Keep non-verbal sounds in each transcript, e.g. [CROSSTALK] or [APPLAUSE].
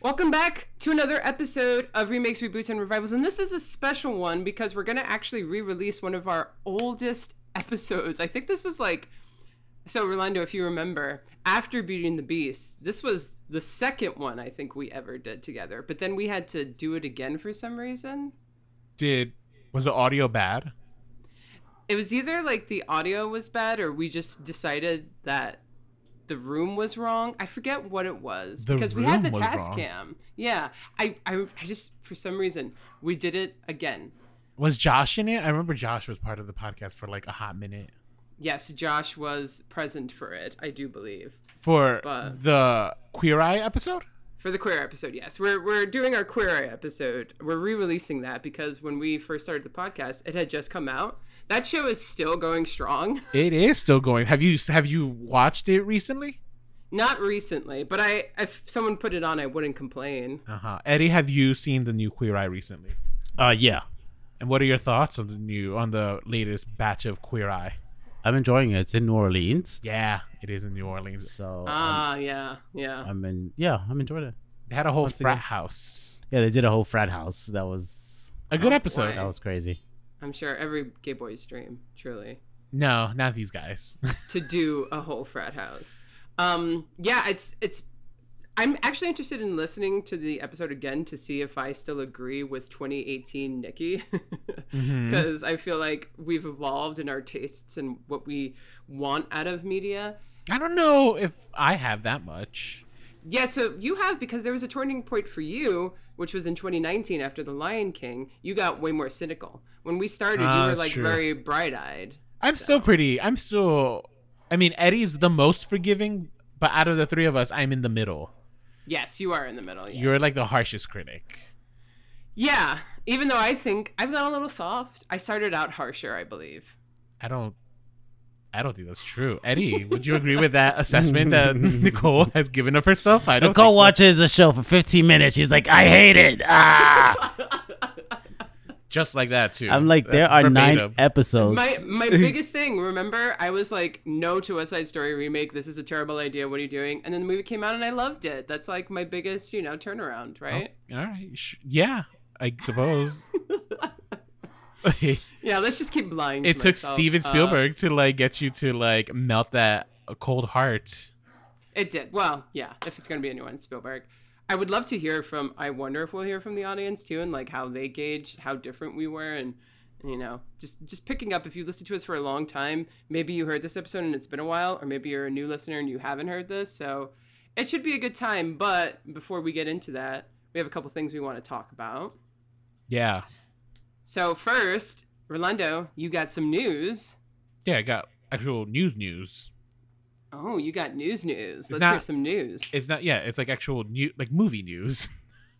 Welcome back to another episode of Remakes, Reboots, and Revivals. And this is a special one because we're going to actually re release one of our oldest episodes. I think this was like, so Rolando, if you remember, after Beauty and the Beast, this was the second one I think we ever did together. But then we had to do it again for some reason. Did was the audio bad? It was either like the audio was bad or we just decided that the room was wrong. I forget what it was The because we had the task wrong. cam. Yeah, I, I, I just for some reason we did it again. Was Josh in it? I remember Josh was part of the podcast for like a hot minute. Yes, Josh was present for it. I do believe For But- the Queer Eye episode? for the queer episode. Yes, we're we're doing our queer eye episode. We're re-releasing that because when we first started the podcast, it had just come out. That show is still going strong. [LAUGHS] It is still going. Have you have you watched it recently? Not recently, but I if someone put it on, I wouldn't complain. Uh-huh. Eddie, have you seen the new Queer Eye recently? Uh, yeah, And what are your thoughts on the new on the latest batch of Queer Eye? I'm enjoying it. It's in New Orleans, Yeah, it is in New Orleans. so Ah, yeah, yeah. I'm, I'm in. Yeah, I'm enjoying it. They had a whole Once frat again. house. Yeah, they did a whole frat house. That was A good episode. boy. that was crazy. I'm sure every gay boy's dream, truly, No, not these guys. [LAUGHS] to do a whole frat house. Um, yeah, it's it's. I'm actually interested in listening to the episode again to see if I still agree with 2018 Nikki, [LAUGHS] because I feel like we've evolved in our tastes and what we want out of media. I don't know if I have that much. Yeah, so you have because there was a turning point for you, which was in 2019 after The Lion King. You got way more cynical. When we started, Ah, you were like true. very bright-eyed. I'm still pretty. I'm still. I mean, Eddie's the most forgiving, but out of the three of us, I'm in the middle. Yes, you are in the middle. Yes. You're like the harshest critic. Yeah, even though I think I've gone a little soft. I started out harsher, I believe. I don't. I don't think that's true. Eddie, would you agree with that assessment that [LAUGHS] Nicole has given of herself? I don't. Nicole so. watches the show for 15 minutes. She's like, I hate it. Ah! [LAUGHS] just like that too. I'm like, there That's are nine episodes. My my [LAUGHS] biggest thing, remember, I was like, no to a Side Story remake. This is a terrible idea. What are you doing? And then the movie came out and I loved it. That's like my biggest, you know, turnaround, right? All right. Yeah, I suppose. [LAUGHS] Yeah, let's just keep lying. to it took myself. Steven Uh, Spielberg to like get you to like melt that cold heart. It did. Well, yeah, if it's going to be a new one, Spielberg. I would love to hear from, I wonder if we'll hear from the audience too and like how they gauge how different we were and, you know, just just picking up if you listened to us for a long time, maybe you heard this episode and it's been a while or maybe you're a new listener and you haven't heard this. So it should be a good time. But before we get into that, we have a couple things we want to talk about. Yeah, So first, Rolando, you got some news. yeah. I got actual news. News. Oh, you got news news. Let's not- hear some news. It's not. Yeah, it's like actual new, like movie news.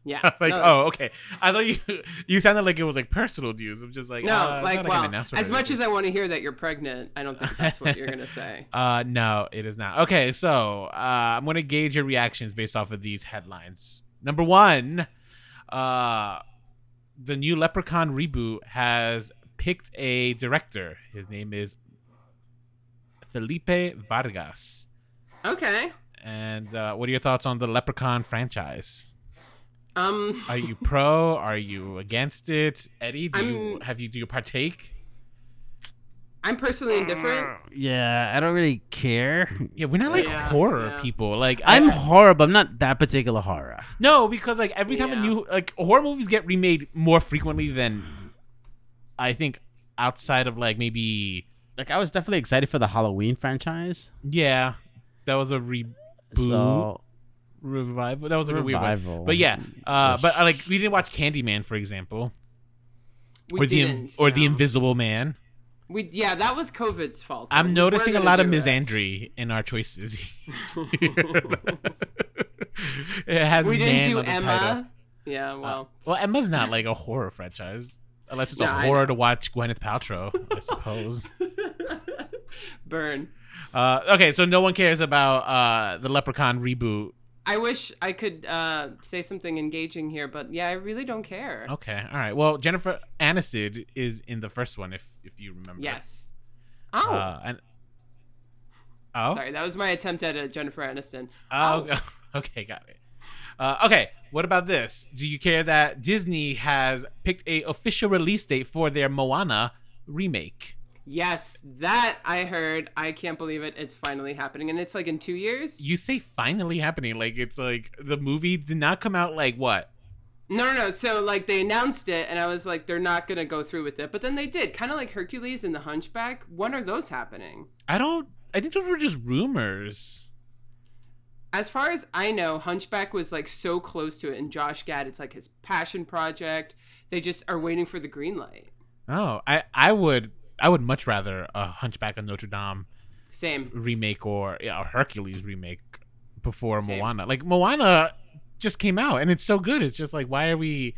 Yeah. [LAUGHS] like, no, oh, okay. I thought you [LAUGHS] you sounded like it was like personal news. I'm just like, No, uh, it's like, well, as much as I want to hear that you're pregnant, I don't think that's what you're gonna [LAUGHS] say. Uh, no, it is not. Okay, so uh, I'm gonna gauge your reactions based off of these headlines. Number one, uh, the new Leprechaun reboot has picked a director. His name is Felipe Vargas. Okay. And uh, what are your thoughts on the Leprechaun franchise? Um. Are you pro? [LAUGHS] Are you against it? Eddie, do you have you do you partake? I'm personally indifferent. yeah, I don't really care. Yeah, we're not like Yeah, horror yeah. people. Like I'm I- horror, but I'm not that particular horror. No, because like every time Yeah. a new like horror movies get remade more frequently than I think outside of like maybe Like, I was definitely excited for the Halloween franchise. yeah, that was a reboot So, revival. That was like a weird one. revival. But yeah, uh, but uh, like we didn't watch Candyman for example, We or the didn't. in- or the no. Invisible Man. We yeah, that was COVID's fault. I'm We noticing a lot of misandry in our choices. [LAUGHS] it has we didn't do Emma. title. Yeah. Uh, Well. well, Emma's not like a horror franchise. Unless it's No, a horror to watch Gwyneth Paltrow, I suppose. [LAUGHS] Burn. Uh, okay, so no one cares about uh, the Leprechaun reboot. I wish I could uh, say something engaging here, but yeah, I really don't care. Okay, all right. Well, Jennifer Aniston is in the first one, if if you remember. Yes. Oh, Uh, and oh, sorry, that was my attempt at a Jennifer Aniston. oh, [LAUGHS] okay, got it. Uh, okay, what about this? Do you care that Disney has picked a official release date for their Moana remake? Yes, that I heard. I can't believe it. It's finally happening, and it's like in two years. You say finally happening, like it's like the movie did not come out like what? No, no, no. So like they announced it, and I was like, they're not gonna go through with it, but then they did. Kind of like Hercules and the Hunchback. When are those happening? I don't. I think those were just rumors. As far as I know, Hunchback was like so close to it, and Josh Gad, it's like his passion project. They just are waiting for the green light. Oh, I I would I would much rather a Hunchback of Notre Dame Same. remake or yeah, a Hercules remake before Same. Moana. Like Moana just came out and it's so good. It's just like why are we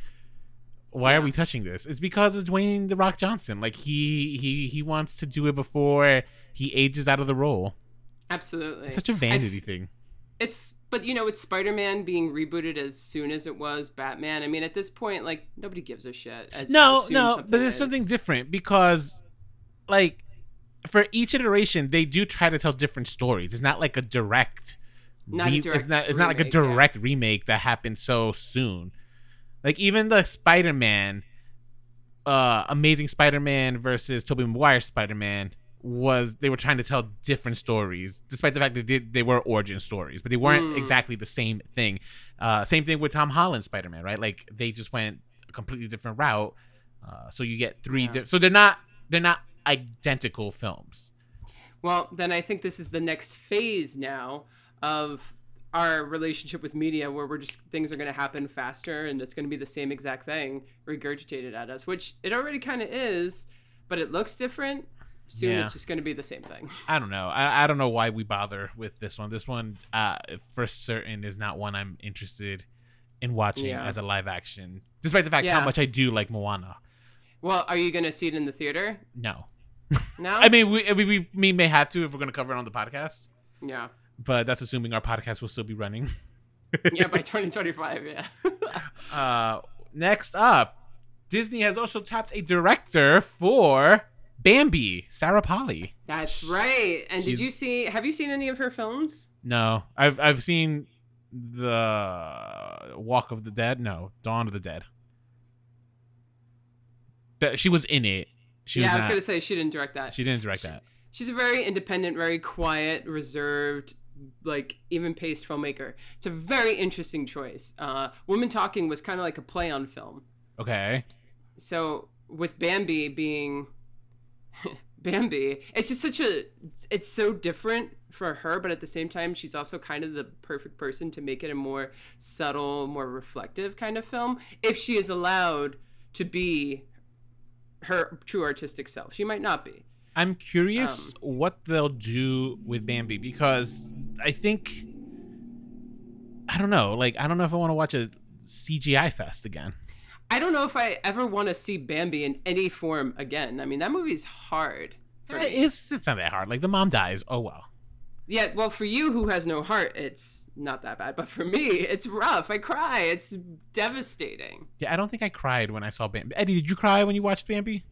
why are we touching this? It's because of Dwayne the Rock Johnson. Like he he he wants to do it before he ages out of the role. Absolutely. It's such a vanity thing. It's but you know it's Spider-Man being rebooted as soon as it was Batman. I mean, at this point, like nobody gives a shit. As No, soon no, but there's is. something different because like for each iteration they do try to tell different stories. It's not like a direct Not a direct it's not it's not like a remake, yeah. direct remake that happened so soon. Like even the Spider-Man uh Amazing Spider-Man versus Tobey Maguire Spider-Man was they were trying to tell different stories despite the fact that they, they were origin stories but they weren't Mm. exactly the same thing uh same thing with Tom Holland Spider-Man right like they just went a completely different route uh so you get three Yeah. di- so they're not they're not identical films Well, then I think this is the next phase now of our relationship with media where we're just things are going to happen faster and it's going to be the same exact thing regurgitated at us, which it already kind of is, but it looks different. Soon Yeah. it's just going to be the same thing. I don't know. I, I don't know why we bother with this one. This one, uh, for certain, is not one I'm interested in watching Yeah. as a live action, despite the fact Yeah. how much I do like Moana. Well, are you going to see it in the theater? No, No? [LAUGHS] I mean we, we we may have to if we're going to cover it on the podcast, yeah. but that's assuming our podcast will still be running. [LAUGHS] Yeah, by [LAUGHS] 2025, yeah. Uh, next up, Disney has also tapped a director for Bambi, Sarah Polley. That's right. And did you see have you seen any of her films? No, I've I've seen the Walk of the Dead. No, Dawn of the Dead. That she was in it. She yeah, was I was not- going to say she didn't direct that. She didn't direct She- that. She's a very independent, very quiet, reserved, like even paced filmmaker. It's a very interesting choice. Uh, Women Talking was kind of like a play on film. Okay. So with Bambi being [LAUGHS] Bambi, it's just such a it's so different for her, but at the same time, she's also kind of the perfect person to make it a more subtle, more reflective kind of film. If she is allowed to be her true artistic self, she might not be. I'm curious Um, what they'll do with Bambi because I think I don't know. Like I don't know if I want to watch a CGI fest again. I don't know if I ever want to see Bambi in any form again. I mean, that movie's hard. It's it's not that hard. Like the mom dies. Oh well. Yeah, well, for you who has no heart, it's not that bad. But for me, it's rough. I cry. It's devastating. Yeah, I don't think I cried when I saw Bambi. Eddie, did you cry when you watched Bambi?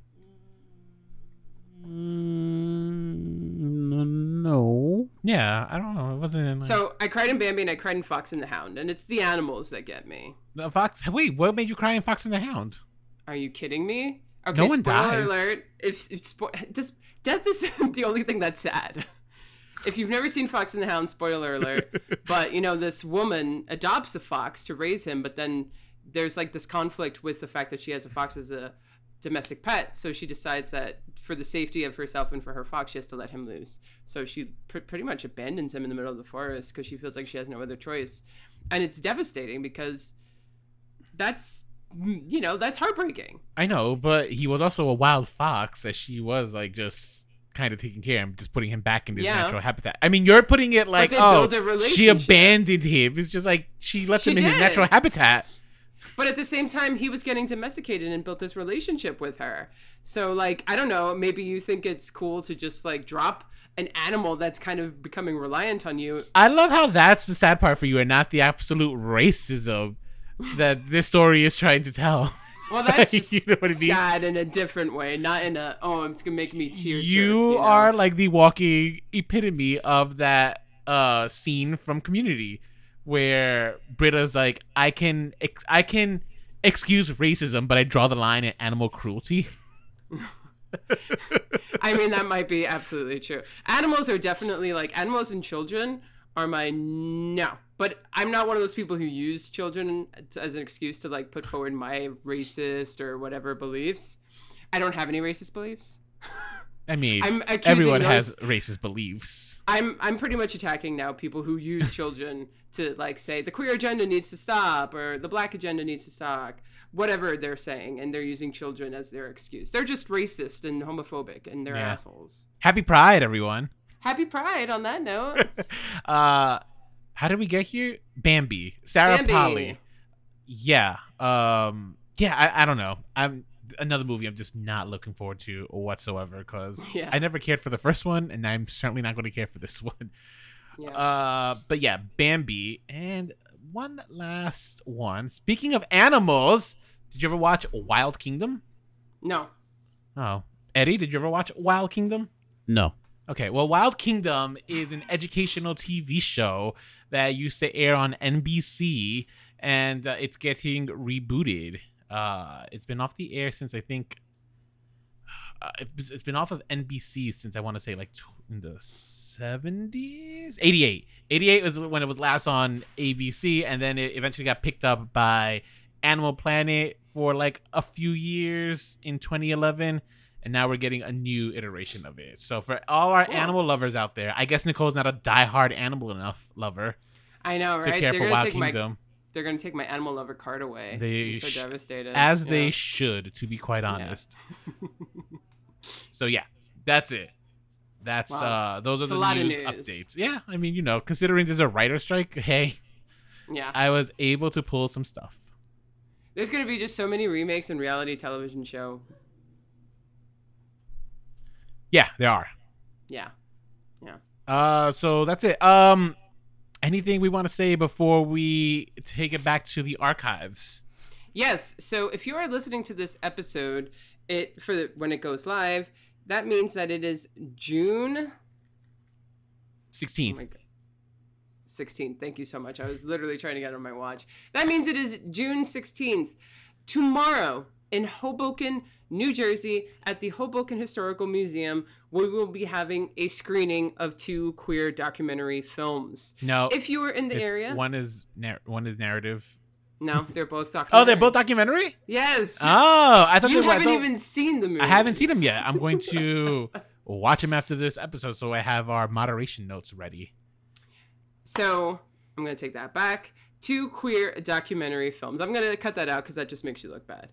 Mm, no. Yeah, I don't know. It wasn't. Like, So I cried in Bambi and I cried in Fox and the Hound, and it's the animals that get me. the Fox. Wait, what made you cry in Fox and the Hound? Are you kidding me? Okay, No one spoiler dies. alert. If, if spo- just death is [LAUGHS] the only thing that's sad. If you've never seen Fox and the Hound, spoiler alert. [LAUGHS] but you know, this woman adopts a fox to raise him, but then there's like this conflict with the fact that she has a fox as a domestic pet. So she decides that for the safety of herself and for her fox, she has to let him loose. So she pr- pretty much abandons him in the middle of the forest because she feels like she has no other choice, and it's devastating because that's you know that's heartbreaking. I know, but he was also a wild fox that she was like just kind of taking care of him, just putting him back in his Yeah. natural habitat. I mean, you're putting it like, oh, she abandoned him. It's just like she left She him in his natural habitat. But at the same time, he was getting domesticated and built this relationship with her. So, like, I don't know, maybe you think it's cool to just like drop an animal that's kind of becoming reliant on you. I love how that's the sad part for you, and not the absolute racism that this story is trying to tell. [LAUGHS] Well, [LAUGHS] that's You know what I mean? sad in a different way, not in a oh, it's gonna make me tear. you are like the walking epitome of that uh scene from Community, where Britta's like, I can, ex- I can excuse racism, but I draw the line at animal cruelty. [LAUGHS] I mean, that might be absolutely true. Animals are definitely like animals and children are my no. But I'm not one of those people who use children as an excuse to like put forward my racist or whatever beliefs. I don't have any racist beliefs. I mean, everyone those- has racist beliefs. I'm I'm pretty much attacking now people who use children to like say the queer agenda needs to stop or the black agenda needs to stop, whatever they're saying, and they're using children as their excuse. They're just racist and homophobic and they're Yeah. assholes. Happy Pride, everyone. Happy Pride on that note. [LAUGHS] uh, how did we get here? Bambi, Sarah Bambi. Polley. Yeah. Um. Yeah. I, I don't know. I'm another movie I'm just not looking forward to whatsoever because [LAUGHS] Yeah. I never cared for the first one, and I'm certainly not going to care for this [LAUGHS] one. Yeah. Uh. But yeah, Bambi, and one last one. Speaking of animals, did you ever watch Wild Kingdom? no. Oh, Eddie, did you ever watch Wild Kingdom? No. Okay, well, Wild Kingdom is an educational TV show that used to air on NBC, and uh, it's getting rebooted. Uh, it's been off the air since I think uh, it's been off of NBC since I want to say like in the seventies, eighty eight. Eighty eight was when it was last on ABC, and then it eventually got picked up by Animal Planet for like a few years in 2011 and now we're getting a new iteration of it. So for all our Cool. animal lovers out there, I guess Nicole's not a diehard animal enough lover I know, to right? care They're for Wild take my Kingdom, they're gonna take my animal lover card away. They I'm so sh- devastated. as Yeah. they should, to be quite honest. [LAUGHS] so yeah, that's it. That's Wow. uh those are It's the news, news. updates. Yeah, I mean, you know, considering there's a writer strike, [LAUGHS] hey, yeah. I was able to pull some stuff. There's gonna be just so many remakes and reality television show. Yeah, there are. Yeah. Yeah. Uh, so that's it. Um, anything we want to say before we take it back to the archives? Yes. So if you are listening to this episode, it for the, when it goes live, that means that it is June. Oh 16th. my god. 16th. Thank you so much. I was literally trying to get on my watch. That means it is June 16th. Tomorrow in Hoboken, New Jersey, at the Hoboken Historical Museum, we will be having a screening of two queer documentary films. no, If you were in the area, One is nar- one is narrative. no, they're both documentary. [LAUGHS] Oh, they're both documentary. Yes. Oh, I thought you haven't thought- even seen the movie. I haven't seen them yet. I'm going to [LAUGHS] watch them after this episode, so I have our moderation notes ready. So I'm gonna take that back. Two queer documentary films. I'm gonna cut that out because that just makes you look bad.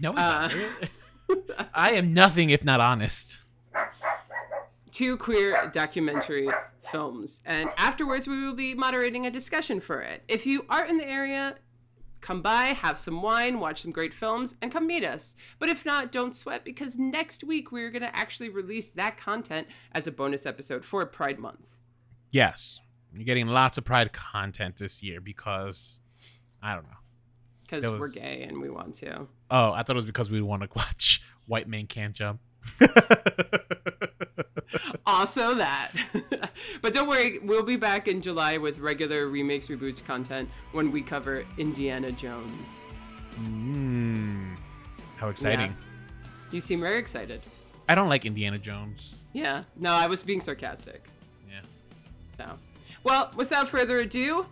No, Uh. [LAUGHS] I am nothing if not honest. Two queer documentary films, and afterwards we will be moderating a discussion for it. If you are in the area, come by, have some wine, watch some great films, and come meet us. But if not, don't sweat because next week we're gonna actually release that content as a bonus episode for Pride Month. Yes, you're getting lots of Pride content this year because I don't know. Because That we're gay and we want to. Oh, I thought it was because we want to [LAUGHS] watch White Man Can't Jump. [LAUGHS] also that. [LAUGHS] but don't worry, we'll be back in July with regular remakes, reboots content when we cover Indiana Jones. mm, how exciting! You seem very excited. I don't like Indiana Jones. Yeah. No, I was being sarcastic. Yeah. So, well, without further ado,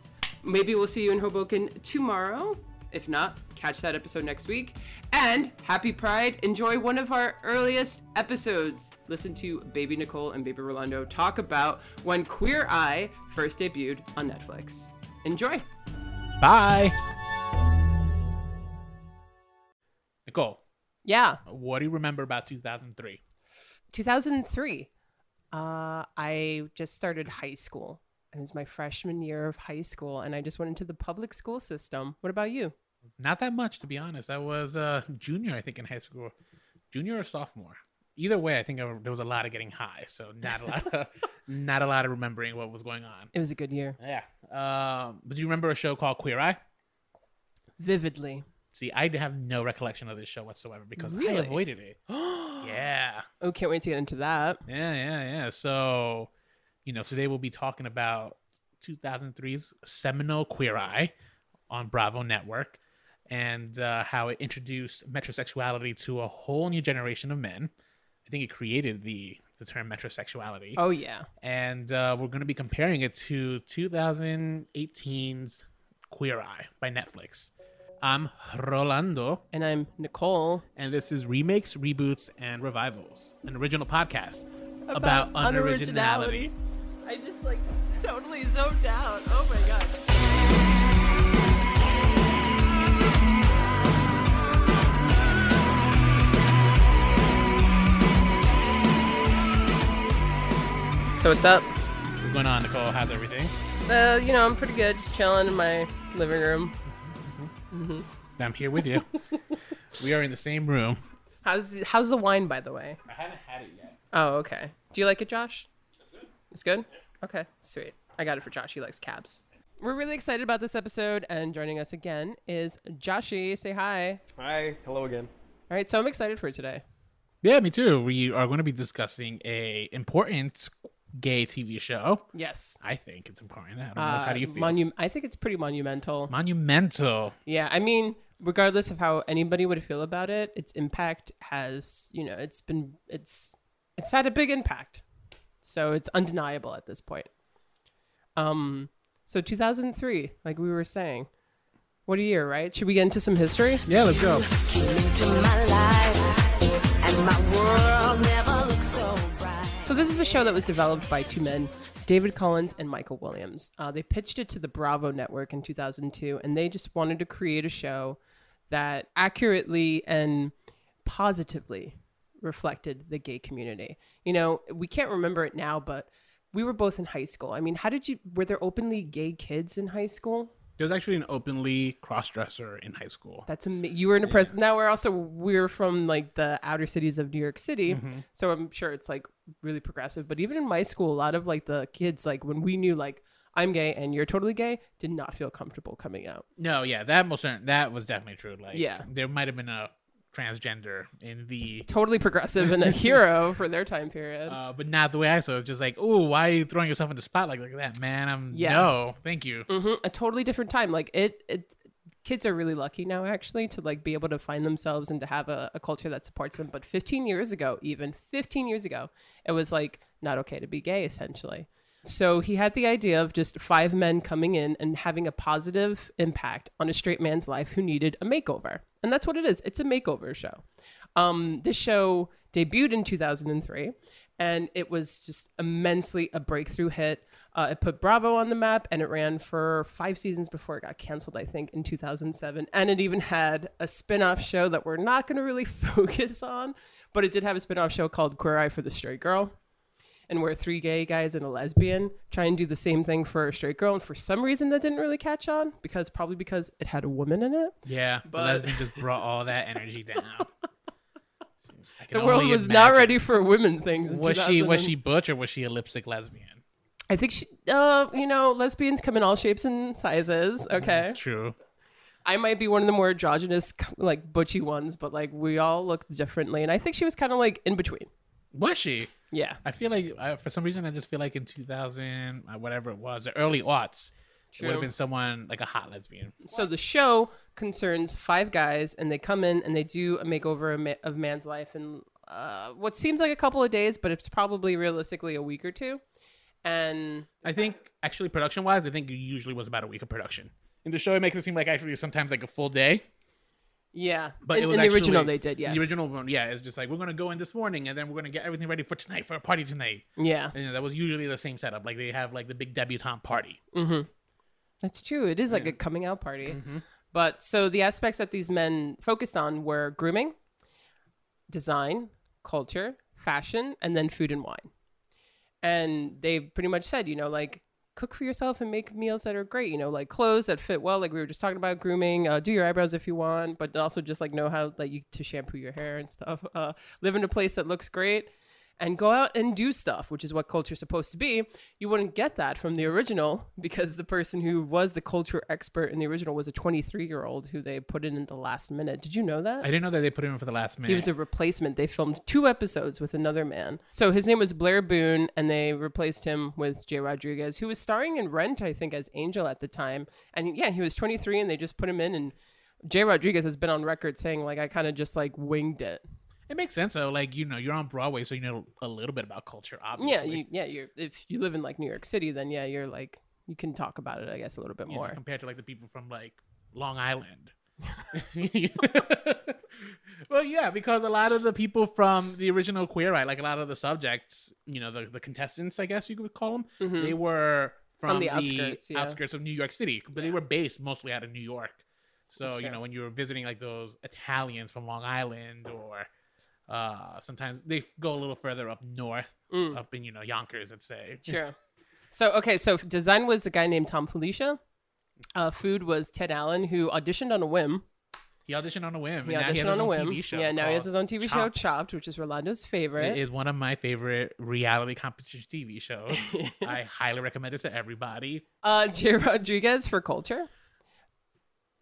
maybe we'll see you in Hoboken tomorrow. If not, catch that episode next week. And happy Pride. Enjoy one of our earliest episodes. Listen to Baby Nicole and Baby Rolando talk about when Queer Eye first debuted on Netflix. Enjoy. Bye. Nicole, Yeah. what do you remember about 2003? 2003. Uh, I just started high school. It was my freshman year of high school, and I just went into the public school system. What about you? Not that much, to be honest. I was uh, junior, I think, in high school, junior or sophomore. Either way, I think I, there was a lot of getting high, so not a lot, of, [LAUGHS] not a lot of remembering what was going on. It was a good year. Yeah. Um, but do you remember a show called Queer Eye? Vividly. See, I have no recollection of this show whatsoever because I avoided it. yeah. [GASPS] Yeah. Oh, can't wait to get into that. Yeah, yeah, yeah. So, you know, today we'll be talking about 2003's seminal Queer Eye on Bravo Network and uh, how it introduced metrosexuality to a whole new generation of men. I think it created the, the term metrosexuality. Oh yeah. And uh, we're going to be comparing it to 2018's Queer Eye by Netflix. I'm Rolando, And I'm Nicole. and this is Remakes, Reboots, and Revivals, an original podcast about, unoriginality. I just like totally zoned out. Oh my god. So what's up? What's going on, Nicole? How's everything? Uh, you know, I'm pretty good. Just chilling in my living room. Mm-hmm. I'm here with you. [LAUGHS] we are in the same room. How's how's the wine, by the way? I haven't had it yet. Oh, okay. Do you like it, Josh? It's good? It's good. Okay, sweet. I got it for Josh. He likes cabs. We're really excited about this episode, and joining us again is Joshy. Say hi. Hi, hello again. All right, so I'm excited for today. Yeah, me too. We are going to be discussing a important gay TV show. Yes. I think it's important. I don't know. How do you feel? Monu- I think it's pretty monumental. Monumental. Yeah, I mean, regardless of how anybody would feel about it, its impact has, you know, it's been, it's, it's had a big impact. So it's undeniable at this point. Um, so 2003, like we were saying, what a year, right? Should we get into some history? Yeah, let's go. So this is a show that was developed by two men, David Collins and Michael Williams. Uh, they pitched it to the Bravo network in 2002, and they just wanted to create a show that accurately and positively reflected the gay community. You know, we can't remember it now, but we were both in high school. I mean, how did you? Were there openly gay kids in high school? There was actually an openly cross-dresser in high school. That's am- you were in a press. Now we're also we're from like the outer cities of New York City, mm-hmm. so I'm sure it's like really progressive. But even in my school, a lot of like the kids like when we knew like I'm gay and you're totally gay, did not feel comfortable coming out. No, yeah, that most that was definitely true. Like, Yeah. there might have been a transgender in the, Totally progressive and a [LAUGHS] hero for their time period. uh, but not the way I saw it. It's just like, oh, why are you throwing yourself in the spotlight like that, man? I'm Yeah. no, thank you. hmm a totally different time. Like it, it, kids are really lucky now actually to like be able to find themselves and to have a, a culture that supports them. But 15 years ago, even 15 years ago, it was like not okay to be gay essentially. So he had the idea of just five men coming in and having a positive impact on a straight man's life who needed a makeover. And that's what it is. It's a makeover show. Um, this show debuted in 2003 and it was just immensely a breakthrough hit. Uh, it put Bravo on the map and it ran for five seasons before it got canceled, I think, in 2007. And it even had a spin off show that we're not going to really [LAUGHS] focus on, but it did have a spin off show called Queer Eye for the Straight Girl. And where three gay guys and a lesbian try and do the same thing for a straight girl. And for some reason, that didn't really catch on because probably because it had a woman in it. Yeah, But- the lesbian just brought all that energy down. [LAUGHS] The world was not ready for women things. in Was she was she butch or was she a lipstick lesbian? I think she, uh, you know, lesbians come in all shapes and sizes. Okay. True. I might be one of the more androgynous, like butchy ones, but like we all look differently, and I think she was kind of like in between. Was she? Yeah, I feel like uh, for some reason I just feel like in 2000 uh, whatever it was, the early aughts, it would have been someone like a hot lesbian. So the show concerns five guys, and they come in and they do a makeover of, ma- of man's life in uh, what seems like a couple of days, but it's probably realistically a week or two. And I think actually production wise, I think it usually was about a week of production. In the show, it makes it seem like actually sometimes like a full day. Yeah, But in, it was in the original they did, yes. The original one, yeah, it's just like we're gonna go in this morning and then we're gonna get everything ready for tonight for a party tonight. yeah, And you know, that was usually the same setup. Like they have like the big debutante party. That's true. It is like a coming out party. Mm-hmm. But so the aspects that these men focused on were grooming, design, culture, fashion, and then food and wine. And they pretty much said, you know, like cook for yourself and make meals that are great, you know, like clothes that fit well, like we were just talking about grooming, uh, do your eyebrows if you want, but also just like know how like you to shampoo your hair and stuff. Uh, live in a place that looks great and go out and do stuff, which is what culture's supposed to be. You wouldn't get that from the original because the person who was the culture expert in the original was a 23 year old who they put in at the last minute. Did you know that? I didn't know that they put him in for the last minute. He was a replacement. They filmed two episodes with another man. So his name was Blair Boone, and they replaced him with Jay Rodriguez, who was starring in Rent, I think, as Angel at the time. And yeah, he was 23, and they just put him in. And Jay Rodriguez has been on record saying, like, I kind of just like winged it. It makes sense though. Like you know, you're on Broadway, so you know a little bit about culture. Yeah, Obviously, you, yeah. You're if you live in like New York City, then yeah, you're like you can talk about it, I guess, a little bit You know, more. compared to like the people from like Long Island. [LAUGHS] [LAUGHS] well, yeah, because a lot of the people from the original Queer Eye, like a lot of the subjects, you know, the, the contestants, I guess you could call them, Mhm. they were from, From the the, outskirts, yeah. outskirts of New York City, but they were based mostly out of New York. So you know, when you were visiting like those Italians from Long Island, or uh, sometimes they go a little further up north, Mm. up in you know Yonkers, let's say. Sure. [LAUGHS] So okay, so design was a guy named Thom Filicia. Uh, food was Ted Allen, who auditioned on a whim. He auditioned on a whim. He and auditioned has on a whim. Yeah, now he has his own TV show, Chopped. Chopped, which is Rolando's favorite. It is one of my favorite reality competition TV shows. [LAUGHS] I highly recommend it to everybody. uh, Jay Rodriguez for culture.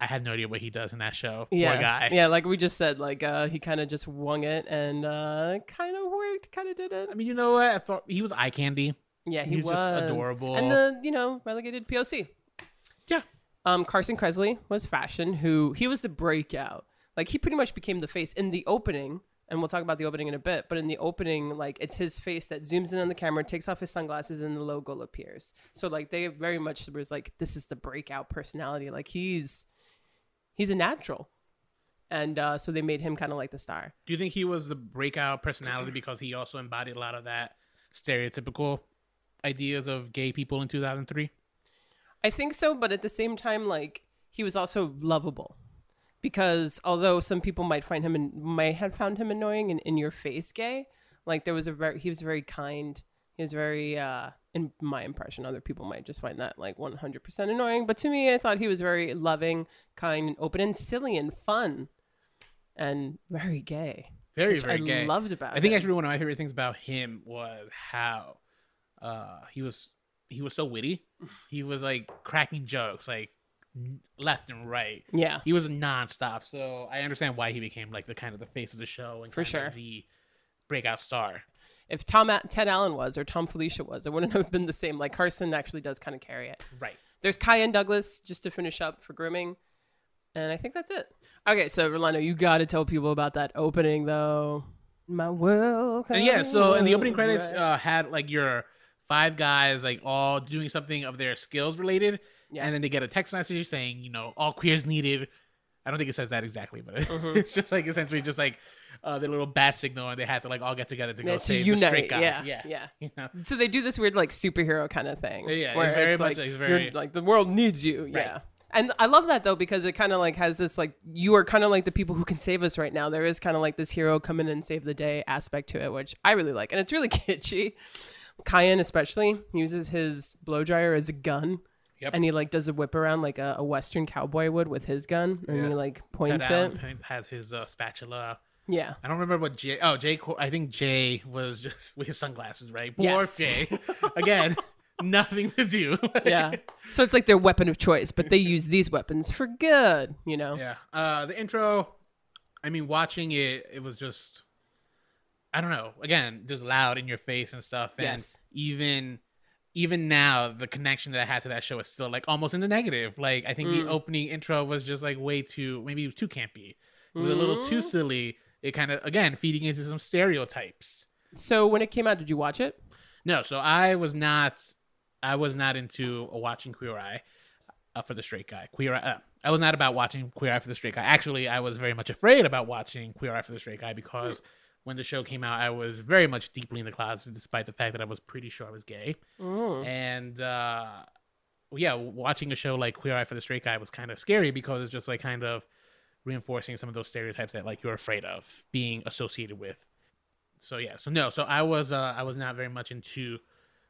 I had no idea what he does in that show. Yeah, Poor guy. yeah, like we just said, like uh, he kind of just wung it and uh, kind of worked, kind of did it. I mean, you know what? I thought he was eye candy. Yeah, he He's was just adorable. and the you know relegated POC. Yeah. Um, Carson Kressley was fashion, who he was the breakout. Like he pretty much became the face in the opening, and we'll talk about the opening in a bit. But in the opening, like it's his face that zooms in on the camera, takes off his sunglasses, and the logo appears. So like they very much was like, this is the breakout personality. Like he's he's a natural, and uh, so they made him kind of like the star. Do you think he was the breakout personality because he also embodied a lot of that stereotypical ideas of gay people in 2003? I think so, but at the same time, like he was also lovable, because although some people might find him and might have found him annoying and in your face gay, like there was a very he was very kind. He was very, uh, in my impression, other people might just find that like 100% annoying. But to me, I thought he was very loving, kind, and open, and silly and fun, and very gay. Very, very I gay. loved about I think him. actually one of my favorite things about him was how uh, he was he was so witty. He was like cracking jokes like left and right. Yeah. He was nonstop. So I understand why he became like the kind of the face of the show and For kind sure. of the breakout star. If Tom Ted Allen was or Thom Filicia was, it wouldn't have been the same. Like Carson actually does kind of carry it. Right. There's Kyan Douglas just to finish up for grooming. And I think that's it. Okay, so Rolando, you got to tell people about that opening, though. My world. And yeah, so in the opening credits Right. uh, had like your five guys like all doing something of their skills related, Yeah. and then they get a text message saying, you know, all queers needed. I don't think it says that exactly, but [LAUGHS] Mm-hmm. it's just like essentially just like uh, the little bat signal, and they had to like all get together to Yeah, go to save the straight guy. yeah, yeah, yeah. You know? so they do this weird like superhero kind of thing. Yeah, where it's very it's much like, like- it's you're- very- like the world needs you. Yeah. And I love that though because it kind of like has this like you are kind of like the people who can save us right now. There is kind of like this hero come in and save the day aspect to it, which I really like, and it's really [LAUGHS] kitschy. Kyan especially uses his blow dryer as a gun, Yep. and he like does a whip around like a, a western cowboy would with his gun, and Yeah. he like Ted points Allen it. has his uh, spatula. Yeah, I don't remember what Jay. Oh, Jay. I think Jay was just [LAUGHS] with his sunglasses, right? Poor Yes. Jay. [LAUGHS] Again, nothing to do. [LAUGHS] yeah. so it's like their weapon of choice, but they use these weapons for good. You know. Yeah. Uh, the intro, I mean, watching it, it was just, I don't know. Again, just loud in your face and stuff. And Yes. even, even now, the connection that I had to that show is still like almost in the negative. Like I think Mm. the opening intro was just like way too, maybe too campy. It was a little Mm. too silly. It kind of again feeding into some stereotypes. So when it came out, did you watch it? No, so I was not, I was not into watching Queer Eye uh, for the Straight Guy. Queer Eye, uh, I was not about watching Queer Eye for the Straight Guy. Actually, I was very much afraid about watching Queer Eye for the Straight Guy because when the show came out, I was very much deeply in the closet, despite the fact that I was pretty sure I was gay. Mm. And uh, yeah, watching a show like Queer Eye for the Straight Guy was kind of scary because it's just like kind of reinforcing some of those stereotypes that like you're afraid of being associated with. So yeah, so no, so I was uh, I was not very much into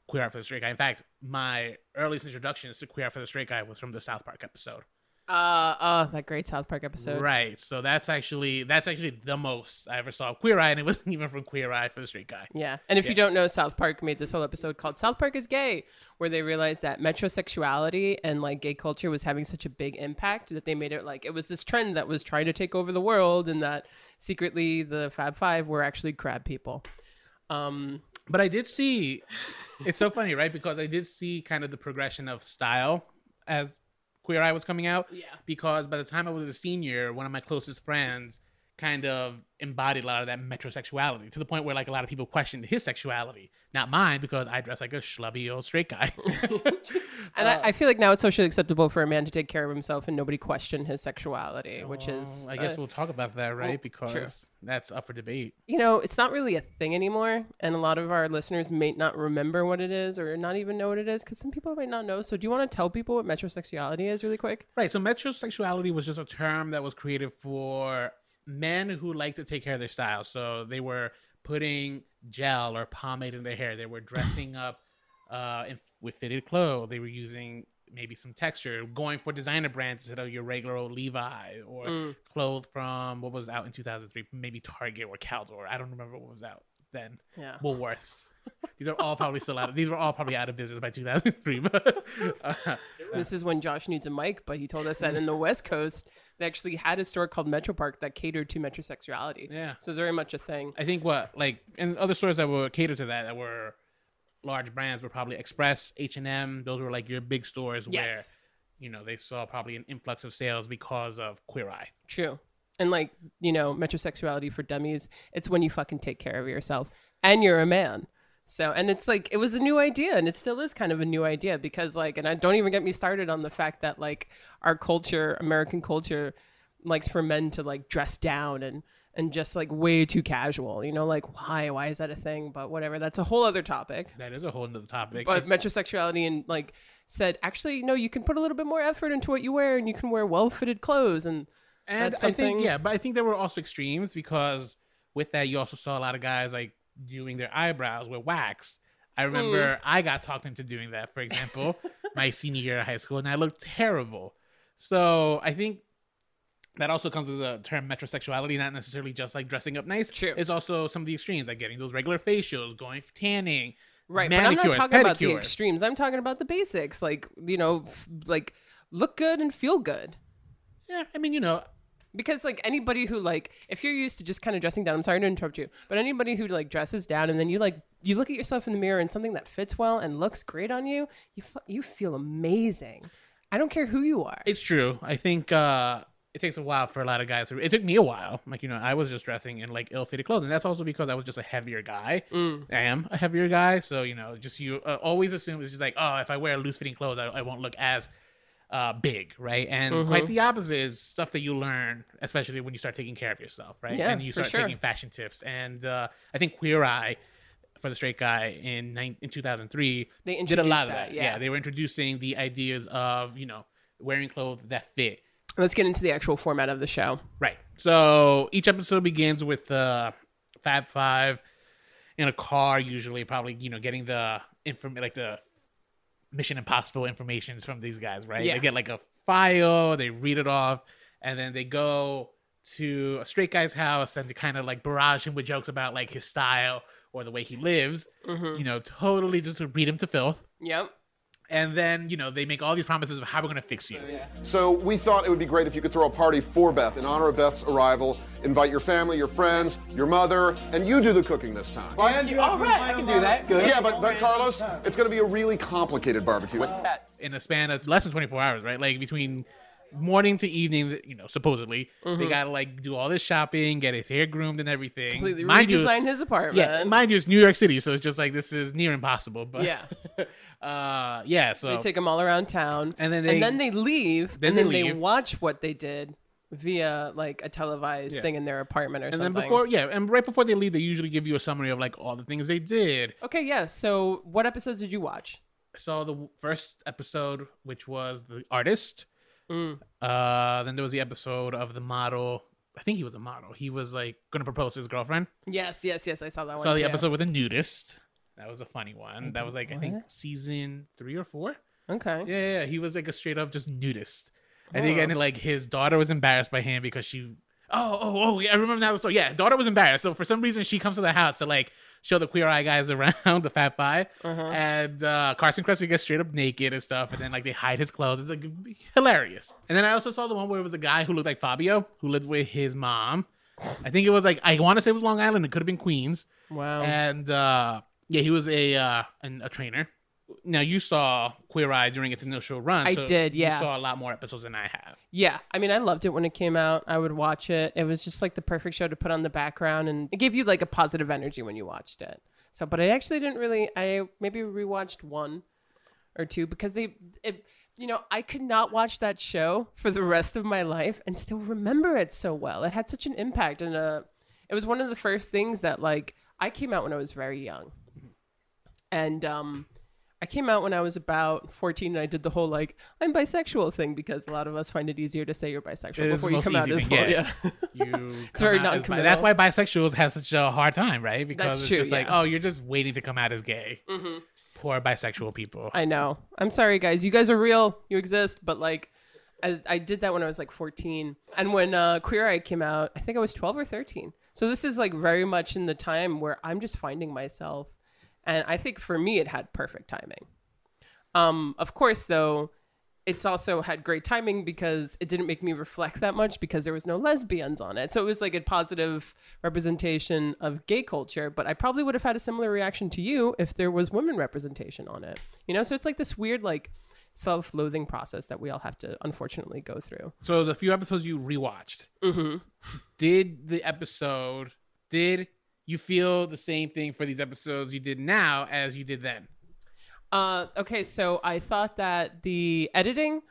Queer Eye for the Straight Guy. In fact, my earliest introductions to Queer Eye for the Straight Guy was from the South Park episode. Uh, oh, that great South Park episode. Right. So that's actually that's actually the most I ever saw of Queer Eye, and it wasn't [LAUGHS] even from Queer Eye for the straight guy. Yeah. And if you don't know, South Park made this whole episode called South Park is Gay, where they realized that metrosexuality and like gay culture was having such a big impact that they made it like it was this trend that was trying to take over the world and that secretly the Fab Five were actually crab people. Um, But I did see it's so funny, right? Because I did see kind of the progression of style as Queer Eye was coming out. Yeah. Because by the time I was a senior, one of my closest friends kind of embodied a lot of that metrosexuality to the point where like a lot of people questioned his sexuality, not mine, because I dress like a schlubby old straight guy. [LAUGHS] and I, I feel like now it's socially acceptable for a man to take care of himself and nobody question his sexuality, which is, I guess uh, we'll talk about that, right? because true. that's up for debate. you know, it's not really a thing anymore. And a lot of our listeners may not remember what it is or not even know what it is because some people might not know. So, do you want to tell people what metrosexuality is really quick? Right. So metrosexuality was just a term that was created for men who like to take care of their style. So they were putting gel or pomade in their hair. They were [LAUGHS] dressing up uh, in, with fitted clothes. They were using maybe some texture, going for designer brands instead of your regular old Levi or Mm. clothes from what was out in 2003, maybe Target or Caldor. I don't remember what was out then. Yeah. Woolworths. These are all probably still out. Of, These were all probably out of business by 2003. But uh, This is when Josh needs a mic, but he told us that in the West Coast, they actually had a store called Metro Park that catered to metrosexuality. Yeah. So, it's very much a thing. I think what like and other stores that were catered to that that were large brands were probably Express, H and M. Those were like your big stores where you know they saw probably an influx of sales because of Queer Eye. True. And like, you know, metrosexuality for dummies, it's when you fucking take care of yourself and you're a man. So, and it's like, it was a new idea and it still is kind of a new idea because, like, and I don't even get me started on the fact that, like, our culture, American culture, likes for men to, like, dress down and, and just like way too casual, you know, like why? Why is that a thing? But whatever, that's a whole other topic. That is a whole nother topic. But [LAUGHS] metrosexuality and like said, actually, no, you can put a little bit more effort into what you wear and you can wear well fitted clothes and and I think yeah, but I think there were also extremes because with that you also saw a lot of guys like doing their eyebrows with wax. I hmm. remember I got talked into doing that, for example, [LAUGHS] my senior year of high school, and I looked terrible. So I think that also comes with the term metrosexuality, not necessarily just like dressing up nice. True. It's also some of the extremes, like getting those regular facials, going for tanning. Right, but I'm not talking about the extremes. I'm talking about the basics, like you know, f- like look good and feel good. Yeah, I mean, you know, Because like anybody who like, if you're used to just kind of dressing down, I'm sorry to interrupt you, but anybody who like dresses down and then you like you look at yourself in the mirror and something that fits well and looks great on you, you f- you feel amazing. I don't care who you are. It's true. I think uh, it takes a while for a lot of guys. It took me a while. Like you know, I was just dressing in like ill-fitted clothes, and that's also because I was just a heavier guy. Mm. I am a heavier guy, so you know, just you uh, always assume it's just like, oh, if I wear loose-fitting clothes, I, I won't look as uh, big, right? And Mm-hmm. quite the opposite is stuff that you learn, especially when you start taking care of yourself, right? Yeah, and you start sure. taking fashion tips. And uh, I think Queer Eye. For the straight guy in nine, in 2003, They did a lot of that, that. yeah. they were introducing the ideas of you know wearing clothes that fit, Let's get into the actual format of the show. Right. So each episode begins with the Fab Five in a car, usually, probably you know getting the inform like the Mission Impossible informations from these guys. Right. Yeah. They get like a file, they read it off, and then they go to a straight guy's house and to kind of like barrage him with jokes about like his style or the way he lives. Mm-hmm. You know, totally just read him to filth. Yep. And then you know they make all these promises of how we're gonna fix you. So we thought it would be great if you could throw a party for Beth in honor of Beth's arrival. Invite your family, your friends, your mother, and you do the cooking this time. All right, I can do that. Good. Yeah, but, but Carlos, it's going to be a really complicated barbecue. in a span of less than 24 hours, right? Like between morning to evening, you know, supposedly they gotta like do all this shopping, get his hair groomed and everything. Completely mind you, redesign his apartment. yeah, mind you, it's New York City, so it's just like this is near impossible. But Yeah. [LAUGHS] uh, yeah. So They take them all around town, And then they- and then they leave, Then and they then they watch what they did via like a televised Yeah. thing in their apartment or and something. And then before, yeah, and right before they leave, they usually give you a summary of like all the things they did. okay, yeah. So, what episodes did you watch? I saw the first episode, which was the artist. Mm. Uh, then there was the episode of the model. I think he was a model. He was like gonna propose to his girlfriend. Yes, yes, yes. I saw that one. saw the too. episode with a nudist. That was a funny one. That was like I think season three or four. Okay. Yeah, yeah. He was like a straight up just nudist. I think and like his daughter was embarrassed by him because she. Oh, oh, oh! Yeah, I remember now the story. Yeah, daughter was embarrassed. So for some reason, she comes to the house to like show the queer eye guys [LAUGHS] around the Fat 5 and uh, Carson Kressley gets straight up naked and stuff, and then like they hide his clothes. It's like hilarious. And then I also saw the one where it was a guy who looked like Fabio, who lived with his mom. I think it was like I want to say it was Long Island. It could have been Queens. Wow. And uh, yeah, he was a uh, an, a trainer. Now you saw Queer Eye during its initial run. I so did, yeah. You saw a lot more episodes than I have. Yeah, I mean, I loved it when it came out. I would watch it. It was just like the perfect show to put on the background, and it gave you like a positive energy when you watched it. So, but I actually didn't really. I maybe rewatched one or two because they, it, you know, I could not watch that show for the rest of my life and still remember it so well. It had such an impact, and uh, it was one of the first things that like I came out when I was very young, and um. I came out when I was about 14 and I did the whole like I'm bisexual thing because a lot of us find it easier to say you're bisexual It before you come out as full. Yeah. [LAUGHS] [LAUGHS] It's very come bi- non-committal. That's why bisexuals have such a hard time, right? Because That's it's true, just like, oh, you're just waiting to come out as gay. Poor bisexual people. I know. I'm sorry, guys. You guys are real. You exist. But like, as I did that when I was like 14, and when uh, Queer Eye came out, I think I was 12 or 13. So this is like very much in the time where I'm just finding myself, and I think for me it had perfect timing. Um, of course, though, it's also had great timing because it didn't make me reflect that much because there was no lesbians on it. So it was like a positive representation of gay culture, but I probably would have had a similar reaction to you if there was women representation on it. You know, so it's like this weird like self-loathing process that we all have to unfortunately go through. So the few episodes you rewatched, Mm-hmm. did the episode, did you feel the same thing for these episodes you did now as you did then? Uh, okay, so I thought that the editing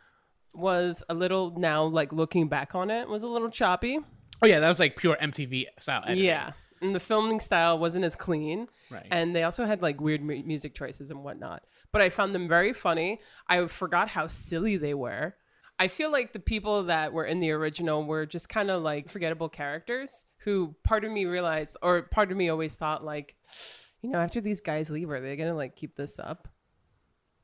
was a little now like looking back on it was a little choppy. Oh yeah, that was like pure MTV style. Editing. Yeah. And the filming style wasn't as clean. Right. And they also had like weird mu- music choices and whatnot. But I found them very funny. I forgot how silly they were. I feel like the people that were in the original were just kind of like forgettable characters who part of me realized, or part of me always thought, like, you know, after these guys leave, are they to like keep this up?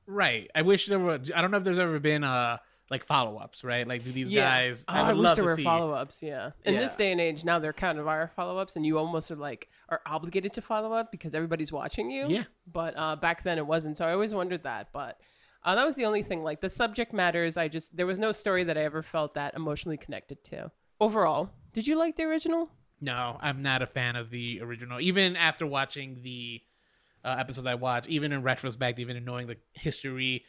Right. I wish there were. I don't know if there's ever been uh like follow ups. Right. Like do these guys? Oh, I I, would wish love there to were see. follow ups. Yeah. In this day and age, now they're kind of our follow ups, and you almost are like are obligated to follow up because everybody's watching you. Yeah. But uh, back then it wasn't. So I always wondered that. But uh, that was the only thing. Like the subject matters. I just there was no story that I ever felt that emotionally connected to. Overall, did you like the original? No, I'm not a fan of the original. Even after watching the uh, episodes I watched, even in retrospect, even in knowing the history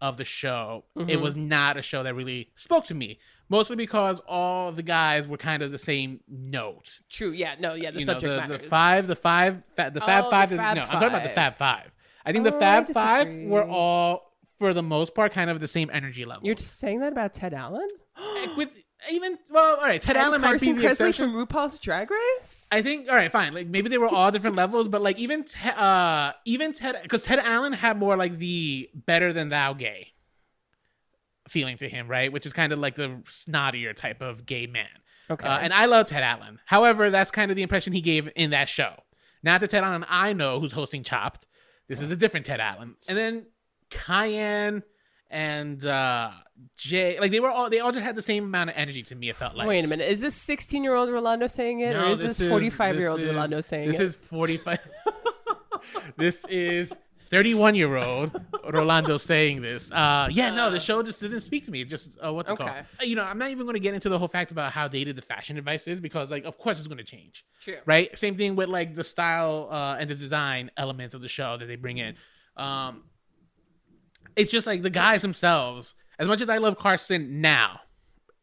of the show, Mm-hmm. it was not a show that really spoke to me. Mostly because all the guys were kind of the same note. True. Yeah. No. Yeah. The You know, subject the, matters. the five, the five, fa- the Fab Oh, the Five. is- Fab no, I'm talking about the. Fab Five. I think the Oh, I Fab Five were all, for the most part, kind of the same energy level. You're just saying that about Ted Allen? with even well, all right. Ted Allen and might Carson be the Kressley exception. from RuPaul's Drag Race? I think all right, fine. Like maybe they were all different levels, but like even Te- uh even Ted because Ted Allen had more like the better than thou gay feeling to him, right? Which is kind of like the snottier type of gay man. Okay. Uh, and I love Ted Allen. However, that's kind of the impression he gave in that show. Not the Ted Allen I know who's hosting Chopped. This is a different Ted Allen. And then Kyan and uh Jai, like they were all they all just had the same amount of energy to me. It felt like. Wait a minute. Is this 16 year old Rolando saying it, or is this 45 year old Rolando saying it? [LAUGHS] this is 45 this is 31 year old rolando saying this uh yeah no the show just doesn't speak to me It just uh, what's it called Okay. Uh, you know i'm not even going to get into the whole fact about how dated the fashion advice is because like of course it's going to change True. right same thing with like the style uh and the design elements of the show that they bring in um it's just like the guys themselves as much as i love carson now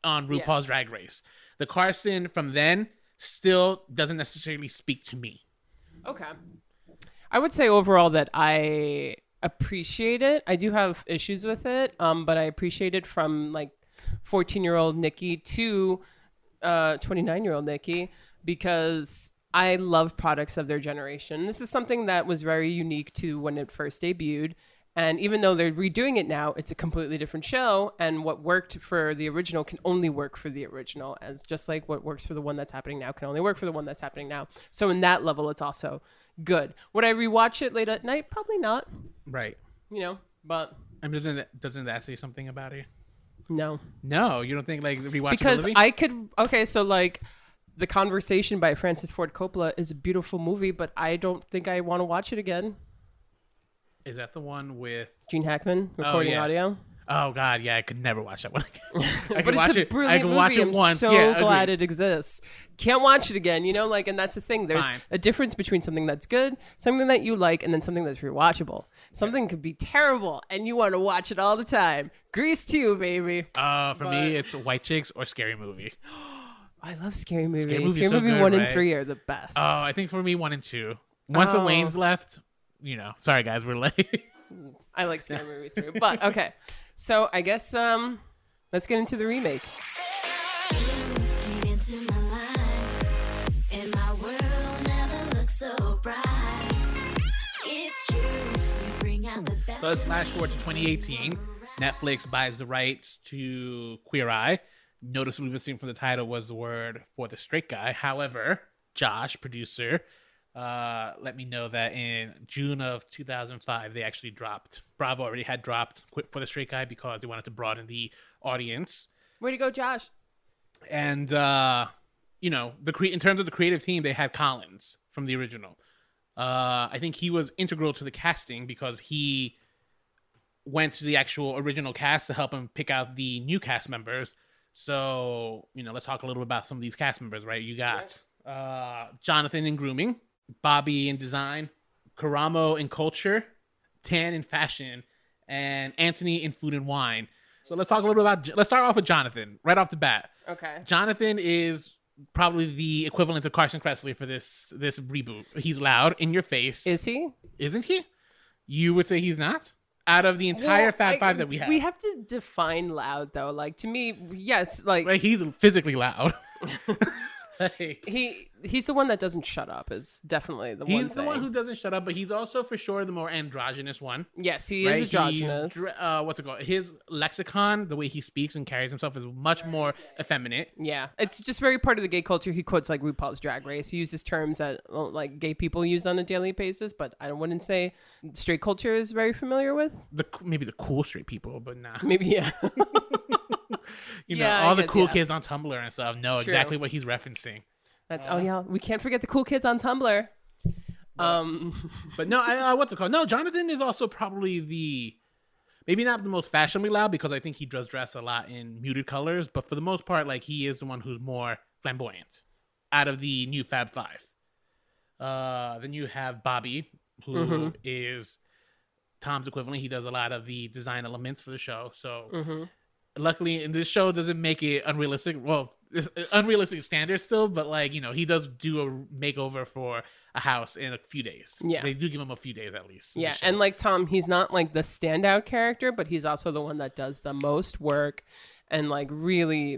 on Yeah. rupaul's drag race the carson from then still doesn't necessarily speak to me Okay. I would say overall that I appreciate it. I do have issues with it, um, but I appreciate it from like 14 year old Nikki to 29 year old Nikki because I love products of their generation. This is something that was very unique to when it first debuted. And even though they're redoing it now, it's a completely different show. And what worked for the original can only work for the original, as just like what works for the one that's happening now can only work for the one that's happening now. So in that level, it's also good. Would I rewatch it late at night? Probably not. right You know, but I mean, doesn't that, doesn't that say something about it No. No, you don't think like rewatchability? because I could okay, so like the conversation by Francis Ford Coppola is a beautiful movie, but I don't think I want to watch it again. Is that the one with? Gene Hackman recording yeah. audio. Oh God, yeah, I could never watch that one again. [LAUGHS] I But could it's watch a it. brilliant I can movie. watch it once. I'm once. so yeah, glad agreed. it exists. Can't watch it again, you know. Like, and that's the thing. There's Fine. a difference between something that's good, something that you like, and then something that's rewatchable. Something could be terrible, and you want to watch it all the time. Grease too, baby. Uh, for but- me, it's White Chicks or Scary Movie. [GASPS] I love scary movies. Scary, Movie's so movie good, one right? and three are the best. Oh, I think for me, one and two. Once the Oh. Wayans left, you know. Sorry guys, we're late. [LAUGHS] I like scary movie three, but okay. So I guess um, let's get into the remake. Came into my life, and my world never looked so bright. It's true, you bring out the best. So let's flash forward to 2018. Netflix buys the rights to Queer Eye. Noticeably missing from the title was the word for the straight guy. However, Josh, producer, uh, let me know that in June of 2005 they actually dropped. Bravo already had dropped Quit for the Straight Guy because they wanted to broaden the audience. Way to go, Josh. And uh, you know, the cre- in terms of the creative team, they had Collins from the original. Uh, I think he was integral to the casting because he went to the actual original cast to help him pick out the new cast members. So, you know, let's talk a little bit about some of these cast members, right? You got uh, Jonathan in grooming, Bobby in design, Karamo in culture, Tan in fashion, and Anthony in food and wine. So let's talk a little bit about. Let's start off with Jonathan right off the bat. Okay. Jonathan is probably the equivalent of Carson Kressley for this this reboot. He's loud in your face, Is he? isn't he? You would say he's not. Out of the entire Well, Fab I- Five that we have, We have to define loud though. Like to me, yes, like Like, he's physically loud. [LAUGHS] Like, he he's the one that doesn't shut up. Is definitely the one. he's the one who doesn't shut up, but he's also for sure the more androgynous one. Yes, he right? is androgynous. uh, what's it called? His lexicon, the way he speaks and carries himself, is much more effeminate. Yeah, it's just very part of the gay culture. He quotes like RuPaul's Drag Race. He uses terms that like gay people use on a daily basis, but I wouldn't say straight culture is very familiar with. The maybe the cool straight people, but nah. Maybe yeah. [LAUGHS] [LAUGHS] [LAUGHS] You know, Yeah, I all the cool yeah. kids on Tumblr and stuff know True. exactly what he's referencing. That's, oh yeah, we can't forget the cool kids on Tumblr. Um, [LAUGHS] But no, I, uh, what's it called? No, Jonathan is also probably the maybe not the most fashionably loud because I think he does dress a lot in muted colors, but for the most part, like he is the one who's more flamboyant out of the new Fab Five. Uh, then you have Bobby, who is Thom's equivalent. He does a lot of the design elements for the show. So luckily, and this show doesn't make it unrealistic. Well, it's uh, unrealistic standards still, but like you know, he does do a makeover for a house in a few days. Yeah. they do give him a few days at least. yeah, and like Thom, he's not like the standout character, but he's also the one that does the most work and like really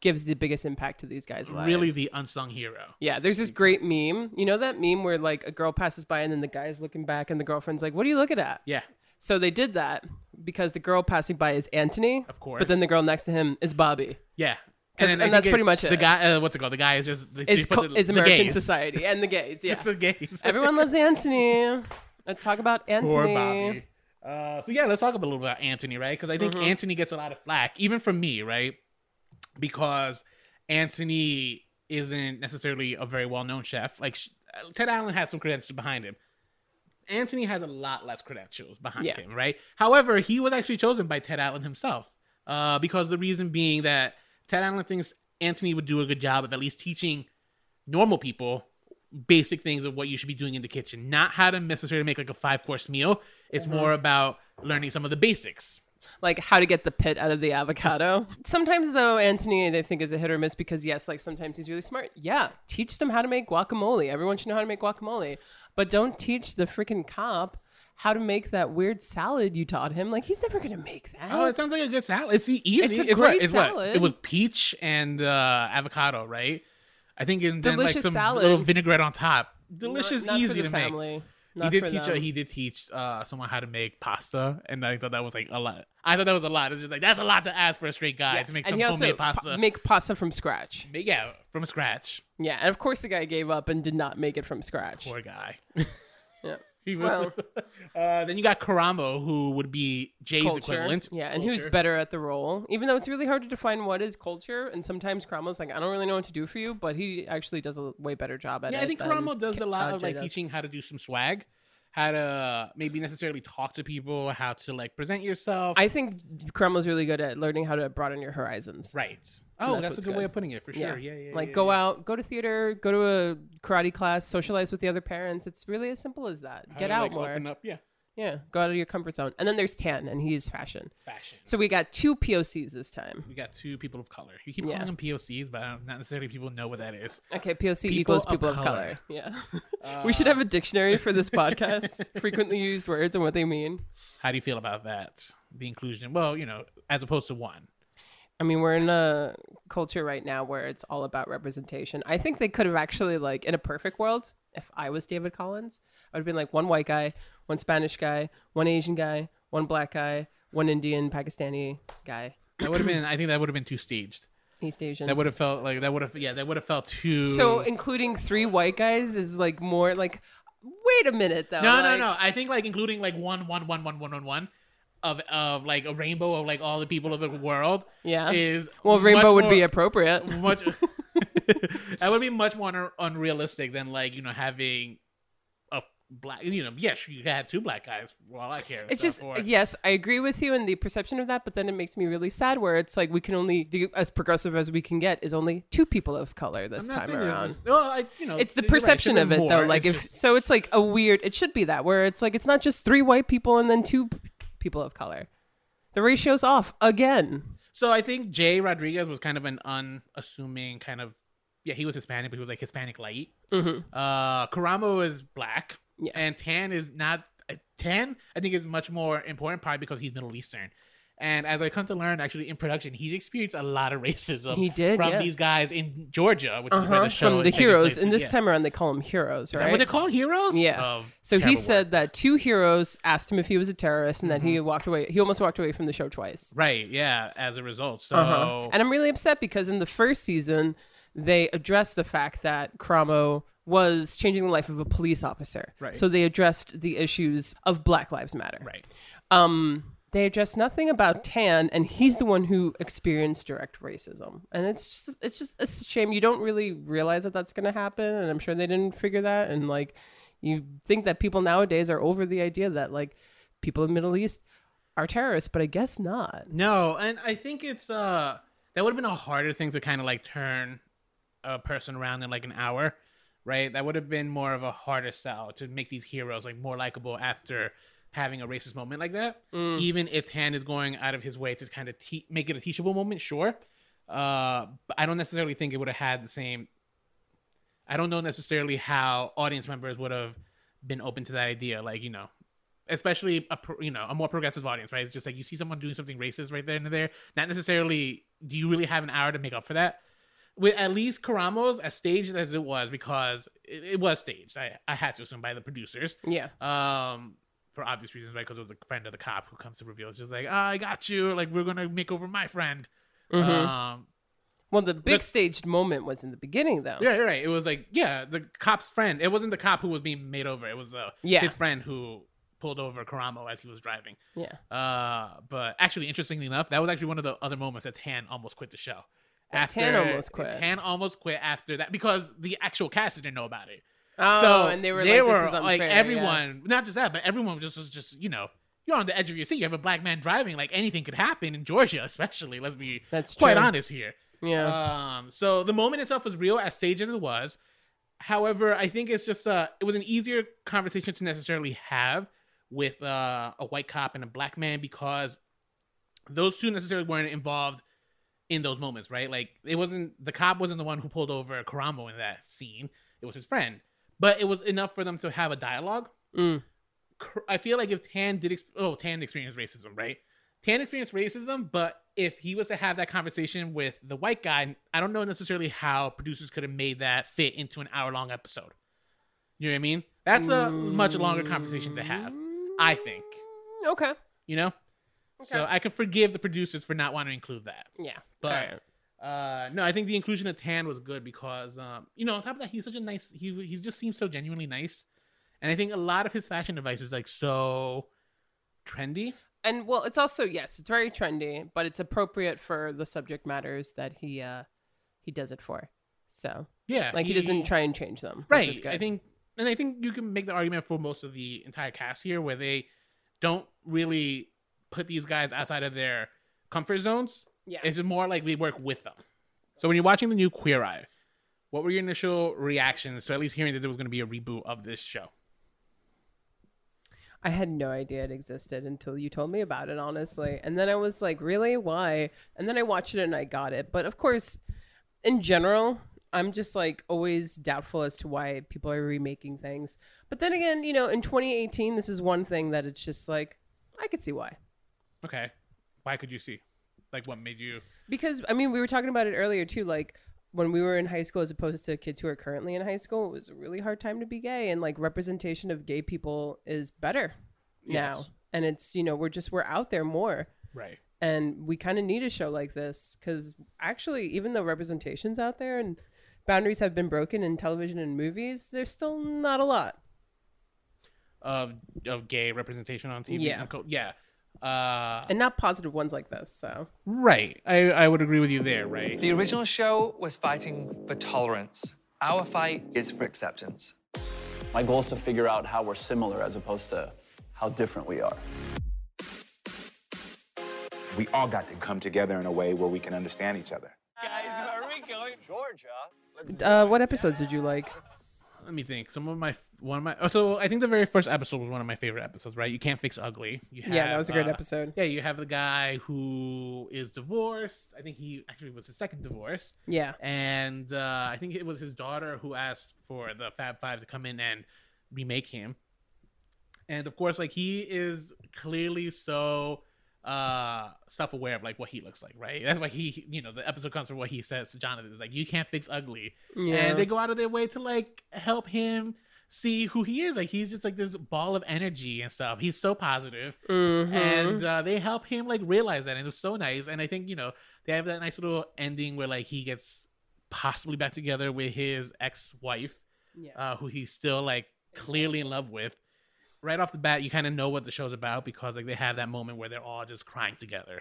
gives the biggest impact to these guys' lives. really the unsung hero. Yeah, there's this great meme. You know that meme where like a girl passes by and then the guy's looking back and the girlfriend's like, "What are you looking at?" Yeah, So they did that because the girl passing by is Anthony, Of course. but then the girl next to him is Bobby. yeah. 'Cause- then and that's pretty much it. The guy, uh, what's it called? The guy is just they- It's co- the- it's American gays. society and the gays. [LAUGHS] Yeah, It's the gays. [LAUGHS] everyone loves Anthony. Let's talk about Anthony. Poor Bobby. Uh, so yeah, let's talk a little bit about Anthony, right? Because I think Mm-hmm. Anthony gets a lot of flack, even from me, right? Because Anthony isn't necessarily a very well-known chef. Like Ted Allen has some credentials behind him. Anthony has a lot less credentials behind Yeah. him, right? However, he was actually chosen by Ted Allen himself, uh, because the reason being that Ted Allen thinks Anthony would do a good job of at least teaching normal people basic things of what you should be doing in the kitchen, not how to necessarily make like a five course meal. It's Mm-hmm. more about learning some of the basics. Like how to get the pit out of the avocado. Sometimes though, Anthony they think is a hit or miss because yes, like sometimes he's really smart. Yeah, teach them how to make guacamole. Everyone should know how to make guacamole, but don't teach the freaking cop how to make that weird salad you taught him. Like he's never gonna make that. Oh, it sounds like a good salad. It's easy. It's a what? great It's what? salad. It was peach and uh, avocado, right? I think and then like Delicious some salad. little vinaigrette on top. Delicious, not for easy to make. Family. He did teach. them. Uh, he did teach uh, someone how to make pasta, and I thought that was like a lot. I thought that was a lot. It's just like that's a lot to ask for a straight guy Yeah, to make and some homemade pa- pasta. make pasta from scratch. But yeah, from scratch. Yeah, and of course the guy gave up and did not make it from scratch. Poor guy. [LAUGHS] Yeah. [LAUGHS] He was. Well- [LAUGHS] uh, then you got Karamo, who would be Jai's culture. equivalent. Yeah, and who's better at the role? Even though it's really hard to define what is culture, and sometimes Karamo's like, I don't really know what to do for you, but he actually does a way better job at it. Yeah, I think Karamo does a lot uh, of like does. teaching how to do some swag, how to maybe necessarily talk to people, how to like present yourself. I think Karamo's really good at learning how to broaden your horizons. right. Oh, that's that's, a what's good, way of putting it for sure. Yeah, yeah. like yeah, go yeah. out, go to theater, go to a karate class, socialize with the other parents. It's really as simple as that. How Get out like, more. Open up, yeah. Yeah, go out of your comfort zone. And then there's Tan, and he's fashion. Fashion. So we got two POCs this time. We got two people of color. You keep Yeah. calling them POCs, but don't- necessarily people know what that is. Okay, POC People equals of people of color. color. Yeah. Uh, [LAUGHS] we should have a dictionary for this [LAUGHS] podcast. Frequently used words and what they mean. How do you feel about that? The inclusion. Well, you know, as opposed to one. I mean, we're in a culture right now where it's all about representation. I think they could have actually, like, in a perfect world, if I was David Collins, I would have been like one white guy, one Spanish guy, one Asian guy, one black guy, one Indian, Pakistani guy, That would have been. I think that would have been too staged. East Asian. That would have felt like that would have. Yeah, that would have felt too. so including three white guys is like more like. Wait a minute, though. no, no, like- no. I think like including like one, one, one, one, one, one, one of of like a rainbow of like all the people of the world. Yeah. Is Well, rainbow would be appropriate. much. [LAUGHS] [LAUGHS] that would be much more un- unrealistic than like you know having a black. You know, yes, you had two black guys. Well, I care. It's just for- yes, I agree with you in the perception of that, but then it makes me really sad where it's like we can only do as progressive as we can get is only two people of color this I'm not time saying this around. is- well, I, you know, It's the you're right, it perception of it though. Like It's if just- so, it's like a weird. It should be that where it's like it's not just three white people and then two people of color. The ratio's off again. So I think Jai Rodriguez was kind of an unassuming kind of yeah, he was Hispanic, but he was like Hispanic light. Mhm. Uh Karamo is black. Yeah. And Tan is not uh, Tan, I think is much more important probably because he's Middle Eastern. And as I come to learn, actually in production, he's experienced a lot of [LAUGHS] racism He did, from yeah. these guys in Georgia, which is where Uh-huh. the show From the heroes, and this Yeah. time around they call them heroes, Is right? that what they're called? Heroes? Yeah. Oh, So he said word. that two heroes asked him if he was a terrorist, and then he walked away. He almost walked away from the show twice. Right, yeah, as a result. So Uh-huh. And I'm really upset because in the first season, they addressed the fact that Karamo was changing the life of a police officer. Right. So they addressed the issues of Black Lives Matter. Right. Um, they addressed nothing about Tan, and he's the one who experienced direct racism. And it's just, it's just, it's a shame. You don't really realize that that's going to happen, and I'm sure they didn't figure that. And like, you think that people nowadays are over the idea that like people in the Middle East are terrorists, but I guess not. No, and I think it's uh that would have been a harder thing to kind of like turn a person around in like an hour, right? That would have been more of a harder sell to make these heroes like more likable after having a racist moment like that. Even if Tan is going out of his way to kind of te- make it a teachable moment, sure. Uh, but I don't necessarily think it would have had the same. I don't know necessarily how audience members would have been open to that idea. Like you know, especially a you know a more progressive audience, right? It's just like you see someone doing something racist right there and there. Not necessarily. Do you really have an hour to make up for that? With at least Karamo's as staged as it was, because it, it was staged. I, I had to assume by the producers, Yeah. um, for obvious reasons, right? Because it was a friend of the cop who comes to reveal. It's just like, oh, I got you. Like we're gonna make over my friend. Mhm. Um, Well, the big The- staged moment was in the beginning, though. yeah, you're right. It was like, yeah, the cop's friend. It wasn't the cop who was being made over. It was uh, Yeah. his friend who pulled over Karamo as he was driving. Yeah. Uh, but actually, interestingly enough, that was actually one of the other moments that Tan almost quit the show. That Tan almost quit. Tan almost quit after that because the actual cast didn't know about it. Oh, so and they were they like, were this is unfair. like yeah. everyone, not just that, but everyone just was just you know. You're on the edge of your seat. You have a black man driving. Like anything could happen in Georgia, [LAUGHS] especially. Let's be That's quite true. honest here. Yeah. Um, so the moment itself was real, as staged as it was. However, I think it's just uh, it was an easier conversation to necessarily have with uh, a white cop and a black man because those two necessarily weren't involved in those moments, right? Like it wasn't the cop wasn't the one who pulled over Karamo in that scene. It was his friend, but it was enough for them to have a dialogue. Mm. I feel like if Tan did, ex- oh, Tan experienced racism, right? Tan experienced racism, but if he was to have that conversation with the white guy, I don't know necessarily how producers could have made that fit into an hour long episode. You know what I mean? That's a much longer conversation to have, I think. Okay. You know? So I can forgive the producers for not wanting to include that. Yeah. But. Uh no, I think the inclusion of Tan was good because um, you know, on top of that, he's such a nice he he just seems so genuinely nice. and I think a lot of his fashion advice is like so trendy. and well, it's also yes, it's very trendy, but it's appropriate for the subject matters that he uh he does it for. So Yeah, like he, doesn't try and change them. right. I think, and I think you can make the argument for most of the entire cast here, where they don't really put these guys outside of their comfort zones. Yeah. It's more like we work with them. So when you're watching the new Queer Eye, what were your initial reactions to at least hearing that there was going to be a reboot of this show? I had no idea it existed until you told me about it, honestly. And then I was like, really? Why? And then I watched it and I got it. But of course, in general, I'm just like always doubtful as to why people are remaking things. But then again, you know, in 2018, this is one thing that it's just like, I could see why. Okay, why could you see? Like, what made you? Because, I mean, we were talking about it earlier too. Like, when we were in high school as opposed to kids who are currently in high school, it was a really hard time to be gay. And like, representation of gay people is better now. And it's, you know, we're just, we're out there more. Right. and we kind of need a show like this because actually even though representations out there and boundaries have been broken in television and movies there's still not a lot Of of gay representation on TV. Yeah. yeah. Uh, and not positive ones like this so right. I I would agree with you there. Right. The original show was fighting for tolerance. Our fight is for acceptance. My goal is to figure out how we're similar as opposed to how different we are. We all got to come together in a way where we can understand each other. Guys, where are we going? Georgia. uh, what episodes did you like Let me think. Some of my one of my oh, so I think the very first episode was one of my favorite episodes. Right. You can't fix ugly. You yeah that was a great uh, episode Yeah, you have the guy who is divorced. I think he actually was his second divorce. yeah And uh, I think it was his daughter who asked for the Fab Five to come in and remake him. And of course, like he is clearly so uh self-aware of like what he looks like right? That's why he you know the episode comes from what he says to jonathan. Is like you can't fix ugly. Yeah and they go out of their way to like help him see who he is. Like he's just like this ball of energy and stuff. He's so positive. Mhm. and uh, they help him like realize that and it was so nice. And i think you know they have that nice little ending where like he gets possibly back together with his ex-wife yeah. uh, who he's still like clearly in love with right off the bat you kind of know what the show's about because like they have that moment where they're all just crying together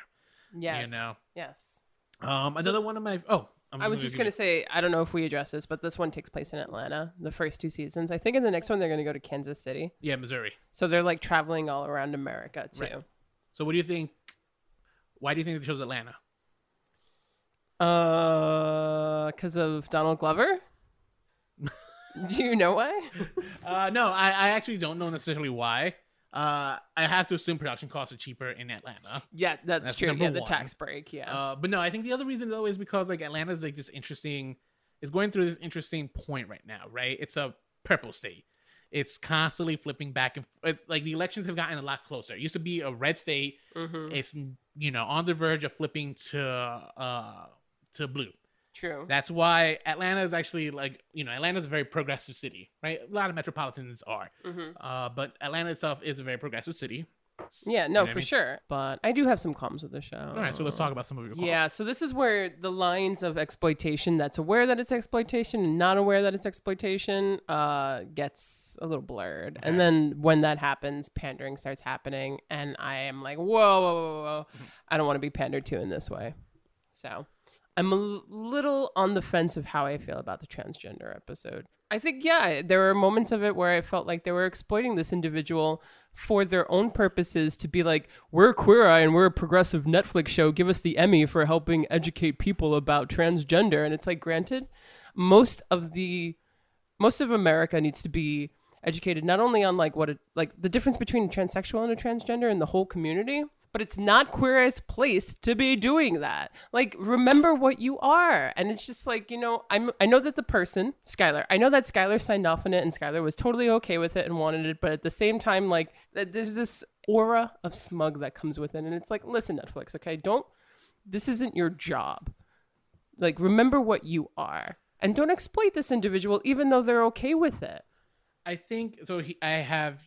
yes You know. yes um another one of my oh I'm I was just gonna say I don't know if we address this, but this one takes place in Atlanta. The first two seasons, I think. In the next one, they're gonna go to Kansas City, yeah missouri so they're like traveling all around America too. Right. so what do you think why do you think the show's atlanta Uh, because of Donald Glover. [LAUGHS] Do you know why? Uh, no, I, I actually don't know necessarily why. Uh, I have to assume production costs are cheaper in Atlanta. Yeah, that's, That's true. Yeah, the one. tax break. Yeah. Uh, but no, I think the other reason though is because like Atlanta's like this interesting, it's going through this interesting point right now, right? It's a purple state. It's constantly flipping back and like the elections have gotten a lot closer. It used to be a red state. Mhm. It's you know on the verge of flipping to uh to blue. True. That's why Atlanta is actually like you know Atlanta's a very progressive city, right? A lot of metropolitans are, Mhm. uh, but Atlanta itself is a very progressive city. Yeah, you no, know what I for mean? sure. But I do have some qualms with the show. All right, so let's talk about some of your. Yeah, so this is where the lines of exploitation that's aware that it's exploitation and not aware that it's exploitation uh, gets a little blurred. And then when that happens, pandering starts happening. And I am like, whoa, whoa, whoa, whoa. Mm-hmm. I don't want to be pandered to in this way. So I'm a little on the fence of how I feel about the transgender episode. I think, yeah, there were moments of it where I felt like they were exploiting this individual for their own purposes to be like, we're Queer Eye and we're a progressive Netflix show. Give us the Emmy for helping educate people about transgender. And it's like, granted, most of the most of America needs to be educated not only on like what it like the difference between a transsexual and a transgender in the whole community, but it's not Queer Eye's place to be doing that. Like, remember what you are. And it's just like, you know, I'm I know that the person, Skylar, I know that Skylar signed off on it and Skylar was totally okay with it and wanted it, but at the same time, like there's this aura of smug that comes with it. And it's like, listen, Netflix, okay, don't this isn't your job. Like, remember what you are. And don't exploit this individual even though they're okay with it. I think so. He, I have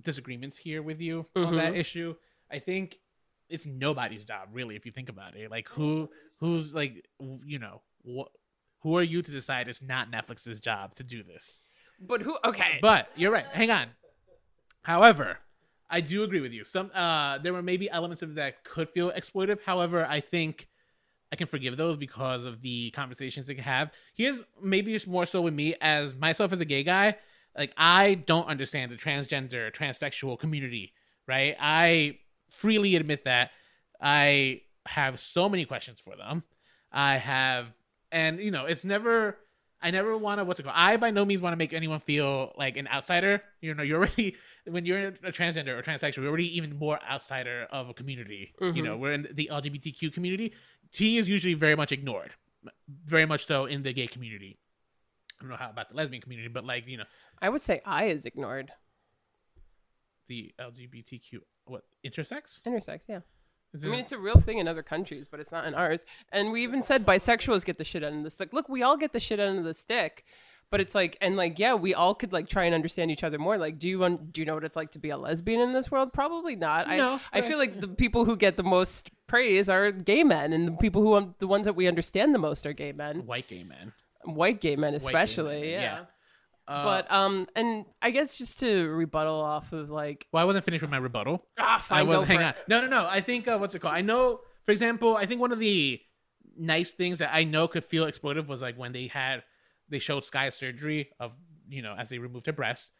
disagreements here with you on that Mhm. issue. I think it's nobody's job, really, if you think about it. Like who, who's like, you know, what, who are you to decide it's not Netflix's job to do this? But who? Okay. But you're right. Hang on. However, I do agree with you. Some uh there were maybe elements of that could feel exploitive. However, I think I can forgive those because of the conversations they can have. Here's maybe it's more so with me as myself as a gay guy. Like I don't understand the transgender, transsexual community, right? I freely admit that I have so many questions for them. I have, and you know, it's never. I never want to what's it called. I by no means want to make anyone feel like an outsider. You know, you're already [LAUGHS] when you're a transgender or transsexual, you're already even more outsider of a community. You Mhm. know, we're in the LGBTQ community. T is usually very much ignored, very much so in the gay community. I don't know how about the lesbian community, but like you know, I would say I is ignored. the LGBTQ what intersex? Intersex, yeah. Is I mean, it's a real thing in other countries, but it's not in ours. And we even said bisexuals get the shit end of the stick. Look, we all get the shit end of the stick, but it's like, and like, yeah, we all could like try and understand each other more. Like, do you un- do you know what it's like to be a lesbian in this world? Probably not. No, I I feel like the people who get the most praise are gay men, and the people who um, the ones that we understand the most are gay men, white gay men. white gay men gay especially. men, yeah. yeah. Uh, but um, and I guess just to rebuttal off of like, Well, I wasn't finished with my rebuttal. ah, I fine, was go hang it. No, no, no. I think uh, what's it called? I know, for example, I think one of the nice things that I know could feel exploitive was like when they had they showed Sky surgery of you know as they removed her breast.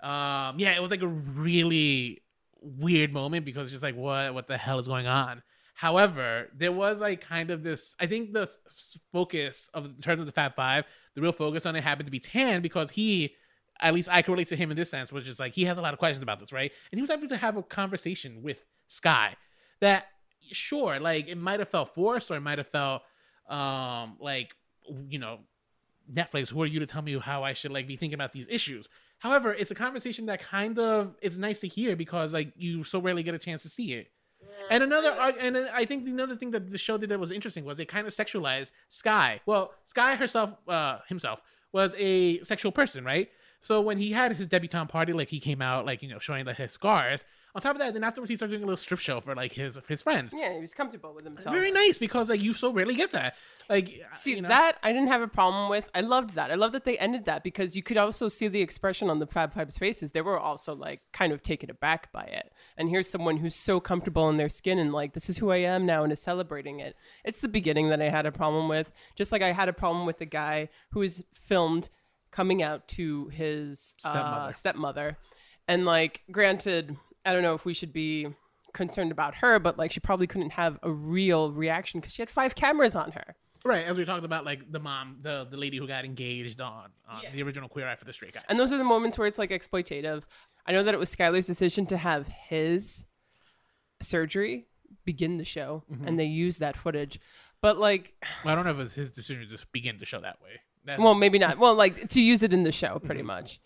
Um, yeah, it was like a really weird moment because it's just like what what the hell is going on. However, there was like kind of this. I think the focus of in terms of the Fab Five, the real focus on it happened to be Tan because he, at least I can relate to him in this sense, was just like he has a lot of questions about this, right? And he was able to have a conversation with Sky that, sure, like it might have felt forced or it might have felt, um, like you know, Netflix. Who are you to tell me how I should like be thinking about these issues? However, it's a conversation that kind of is nice to hear because like you so rarely get a chance to see it. And another, and I think the another thing that the show did that was interesting was they kind of sexualized Sky. Well, Sky herself, uh, himself was a sexual person, right? So when he had his debutante party, like he came out, like you know, showing like his scars. On top of that, then afterwards he started doing a little strip show for like his his friends. Yeah, he was comfortable with himself. Very nice because like you so rarely get that. Like uh, See you know, that I didn't have a problem with. I loved that. I love that they ended that because you could also see the expression on the Fab Five's faces. They were also like kind of taken aback by it. And here's someone who's so comfortable in their skin and like this is who I am now and is celebrating it. It's the beginning that I had a problem with. Just like I had a problem with the guy who was filmed coming out to his uh, Stepmother. stepmother. And like, granted, I don't know if we should be concerned about her, but like she probably couldn't have a real reaction because she had five cameras on her. right as we talked about like the mom, the the lady who got engaged on, on the original Queer Eye for the Straight Guy. And those are the moments where it's like exploitative. I know that it was Skylar's decision to have his surgery begin the show, Mhm. and they used that footage. But like, Well, I don't know if it was his decision to just begin the show that way. That's, well, maybe not. Well, like to use it in the show, pretty much.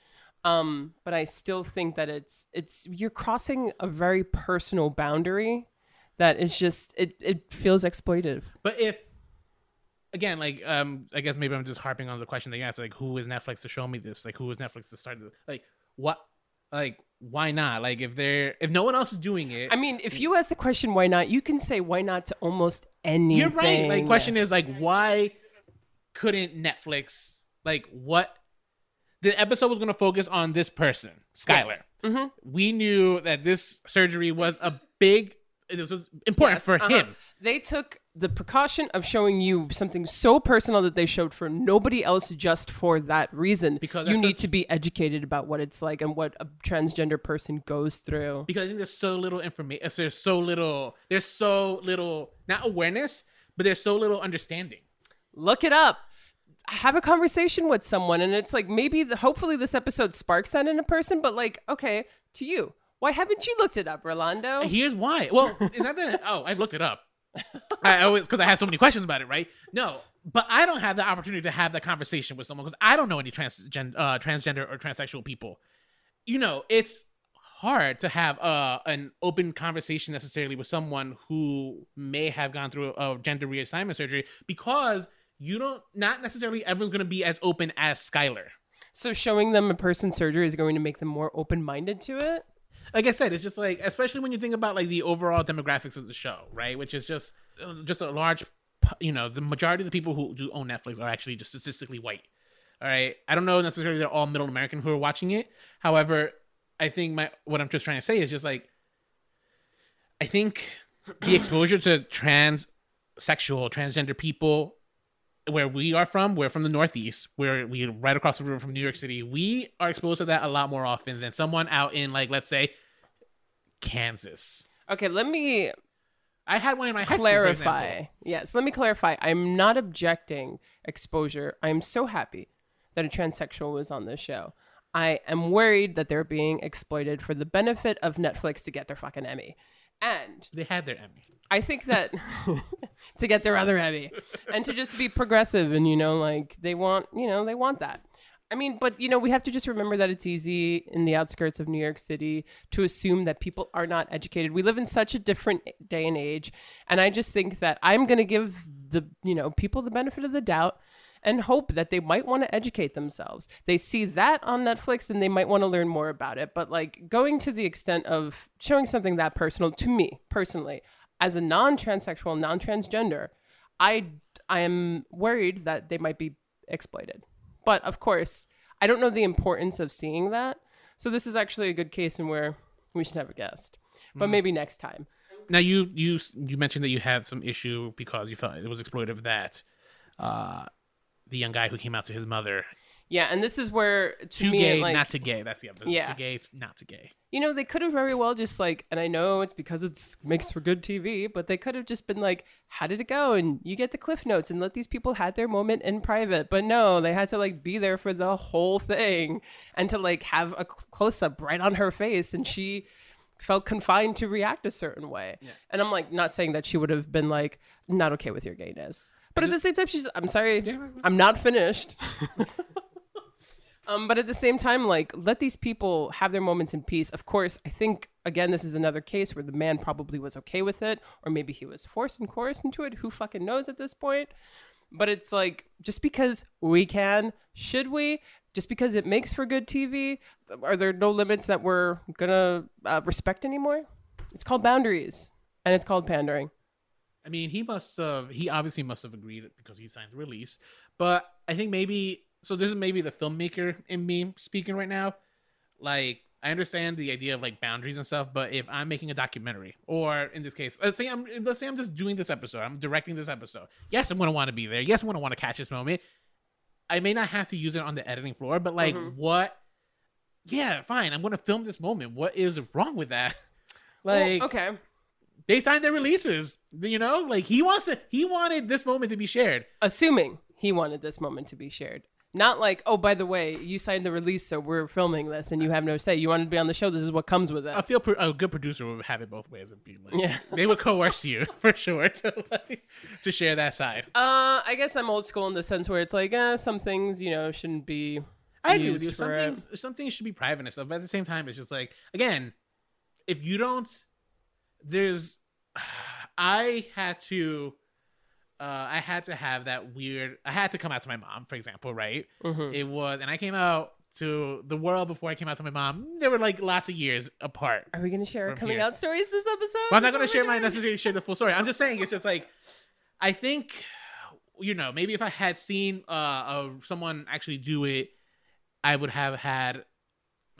Um, but I still think that it's it's you're crossing a very personal boundary that is just it it feels exploitive. But if again, like um, I guess maybe I'm just harping on the question that you asked, like who is Netflix to show me this? Like who is Netflix to start? The, like what? Like why not? Like if they're if no one else is doing it, I mean, if you ask the question why not, you can say why not to almost anything. you're right. Like the question is like why couldn't Netflix like what? The episode was going to focus on this person, Skylar. Mhm. We knew that this surgery was a big. This was important Yes, for uh-huh. him. They took the precaution of showing you something so personal that they showed for nobody else just for that reason. Because you need such- to be educated about what it's like and what a transgender person goes through. because I think there's so little information. There's so little. There's so little not awareness, but there's so little understanding. Look it up. Have a conversation with someone, and it's like maybe the, hopefully this episode sparks that in a person. But like, okay, to you, why haven't you looked it up, Rolando? Here's why. Well, not that. Oh, I've looked it up. I always because I have so many questions about it, right? No, but I don't have the opportunity to have that conversation with someone because I don't know any transgen- uh, transgender or transsexual people. You know, it's hard to have uh, an open conversation necessarily with someone who may have gone through a gender reassignment surgery because you don't not necessarily everyone's going to be as open as Skylar. So showing them a person's surgery is going to make them more open-minded to it. like I said, it's just like, especially when you think about like the overall demographics of the show, right? Which is just, uh, just a large, you know, the majority of the people who do own Netflix are actually just statistically white. All right. I don't know necessarily they're all middle American who are watching it. However, I think my what I'm just trying to say is just like I think the exposure to transsexual, transgender people where we are from, we're from the Northeast, where we right across the river from New York City. We are exposed to that a lot more often than someone out in like let's say Kansas. Okay, let me I had one in my clarify. Yes, let me clarify. I'm not objecting exposure. I'm so happy that a transsexual was on this show. I am worried that they're being exploited for the benefit of Netflix to get their fucking Emmy. And They had their Emmy. I think that [LAUGHS] [LAUGHS] to get their other Emmy and to just be progressive and you know like they want you know they want that. I mean, but you know we have to just remember that it's easy in the outskirts of New York City to assume that people are not educated. We live in such a different day and age, and I just think that I'm going to give the you know people the benefit of the doubt and hope that they might want to educate themselves. They see that on Netflix and they might want to learn more about it. But like going to the extent of showing something that personal to me personally, as a non-transsexual, non-transgender, I I am worried that they might be exploited. But of course, I don't know the importance of seeing that. So this is actually a good case in where we should have a guest. But Mm. maybe next time. Now you you you mentioned that you had some issue because you felt it was exploitive that uh the young guy who came out to his mother Yeah, and this is where to too me gay like, not to gay that's the other Yeah. to gay not to gay You know, they could have very well just like, and I know it's because it's makes for good TV, but they could have just been like, "How did it go?" And you get the cliff notes and let these people had their moment in private. But no, they had to like be there for the whole thing and to like have a close up right on her face, and she felt confined to react a certain way. And I'm like, not saying that she would have been like not okay with your gayness, but at the same time, she's, I'm sorry, I'm not finished. [LAUGHS] Um, but at the same time, like, let these people have their moments in peace. Of course, I think, again, this is another case where the man probably was okay with it, or maybe he was forced and coerced into it. Who fucking knows at this point? But it's like, just because we can, should we? Just because it makes for good TV, are there no limits that we're gonna uh, respect anymore? It's called boundaries, and it's called pandering. I mean, he must have. He obviously must have agreed because he signed the release. But I think maybe so. This is maybe the filmmaker in me speaking right now. Like, I understand the idea of like boundaries and stuff, but if I'm making a documentary, or in this case, let's say I'm let's say I'm just doing this episode, I'm directing this episode. Yes, I'm gonna want to be there. Yes, I'm gonna want to catch this moment. I may not have to use it on the editing floor, but like, Mhm. what? Yeah, fine. I'm gonna film this moment. What is wrong with that? [LAUGHS] Well, Like, okay, they signed their releases. You know, like he wants to. He wanted this moment to be shared. assuming he wanted this moment to be shared. Not like, oh, by the way, you signed the release, so we're filming this, and you have no say. You wanted to be on the show. This is what comes with it. I feel pro- a good producer would have it both ways and be like, Yeah. they would coerce you [LAUGHS] for sure to like, to share that side. Uh, I guess I'm old school in the sense where it's like, uh, some things, you know, shouldn't be. I agree with you. Some it. things, some things should be private and stuff, but at the same time, it's just like, again, if you don't, there's, [SIGHS] I had to, uh, I had to have that weird. I had to come out to my mom, for example, right? Mhm. It was, and I came out to the world before I came out to my mom. There were like lots of years apart. Are we gonna share coming here. out stories this episode? Well, I'm not gonna share my necessarily share the full story. I'm just saying it's just like I think you know maybe if I had seen uh, uh someone actually do it, I would have had